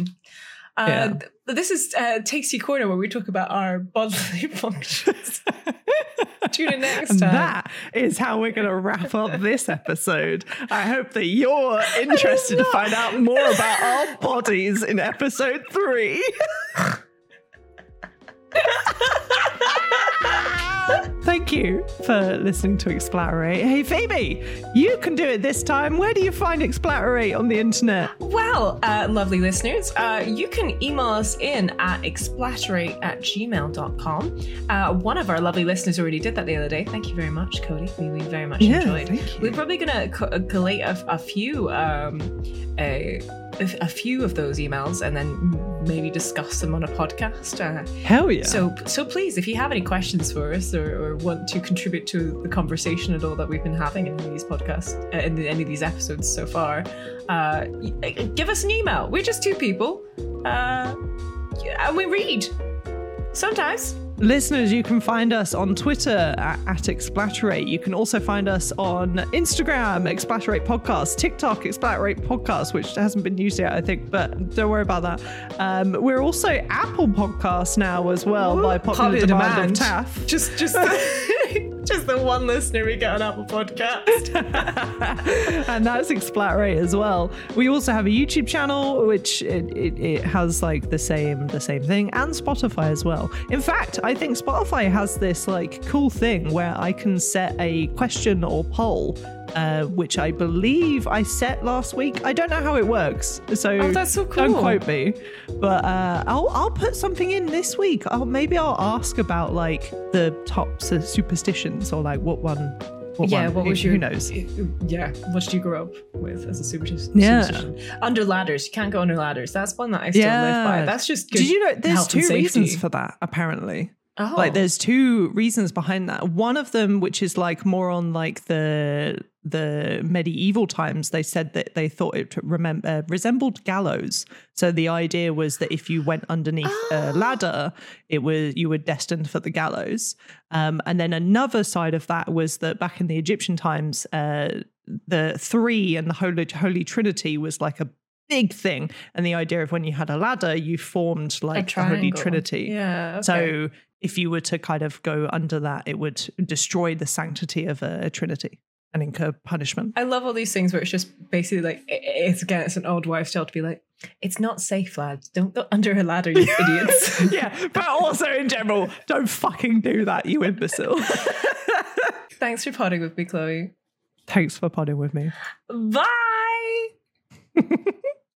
Speaker 2: uh,
Speaker 1: Yeah.
Speaker 2: Th- this is uh, Tasty Corner where we talk about our bodily functions. Tune in next time.
Speaker 1: that is how we're going to wrap up this episode. I hope that you're interested to find out more about our bodies in episode three. Thank you for listening to Explaterate. Hey, Phoebe, you can do it this time. Where do you find Explaterate on the internet?
Speaker 2: Well, uh, lovely listeners, uh, you can email us in at explaterate at gmail.com. Uh, one of our lovely listeners already did that the other day. Thank you very much, Cody. We, we very much
Speaker 1: Yeah,
Speaker 2: enjoyed. We're probably going to co- collate a, a few um, a, a few of those emails and then maybe discuss them on a podcast. Uh,
Speaker 1: Hell yeah.
Speaker 2: So, so please, if you have any questions for us or, or want to contribute to the conversation at all that we've been having in these podcasts, uh, in any of these episodes so far, uh, give us an email. We're just two people, uh, and we read sometimes.
Speaker 1: Listeners, you can find us on Twitter at, at Explaterate. You can also find us on Instagram, Explaterate Podcast, TikTok, Explaterate Podcast, which hasn't been used yet, I think, but don't worry about that. Um, we're also Apple Podcasts now as well by popular,
Speaker 2: Popular
Speaker 1: demand,
Speaker 2: demand.
Speaker 1: of TAF.
Speaker 2: Just, just, just the one listener we get on Apple Podcast.
Speaker 1: and that's Explaterate as well. We also have a YouTube channel, which it, it, it has like the same the same thing, and Spotify as well. In fact, I think Spotify has this like cool thing where I can set a question or poll. Uh, which I believe I set last week. I don't know how it works, so,
Speaker 2: Oh, that's so
Speaker 1: don't quote me. But uh, I'll I'll put something in this week. I'll maybe I'll ask about like the top s- superstitions or like what one. What
Speaker 2: yeah,
Speaker 1: one,
Speaker 2: what
Speaker 1: who-
Speaker 2: was your?
Speaker 1: who knows?
Speaker 2: Yeah, what did you grow up with as a superstition?
Speaker 1: Yeah.
Speaker 2: Under ladders, you can't go under ladders. That's one that I still live by. That's just. Good
Speaker 1: Did you know there's two reasons for that apparently?
Speaker 2: Oh.
Speaker 1: Like there's two reasons behind that. One of them which is like more on like the the medieval times they said that they thought it remem- uh, resembled gallows. So the idea was that if you went underneath a ladder, it was you were destined for the gallows. Um, and then another side of that was that back in the Egyptian times, uh, the three and the Holy Holy Trinity was like a big thing. And the idea of when you had a ladder, you formed
Speaker 2: A
Speaker 1: like the Holy. Trinity.
Speaker 2: Yeah. okay.
Speaker 1: So if you were to kind of go under that, it would destroy the sanctity of a, trinity and incur punishment.
Speaker 2: I love all these things where it's just basically like it's again it's an old wives' tale to be like it's not safe, lads. Don't go under a ladder, you idiots.
Speaker 1: yeah, but also in general, don't fucking do that, you imbecile.
Speaker 2: Thanks for potting with me, Cloé.
Speaker 1: Thanks for podding with me.
Speaker 2: Bye.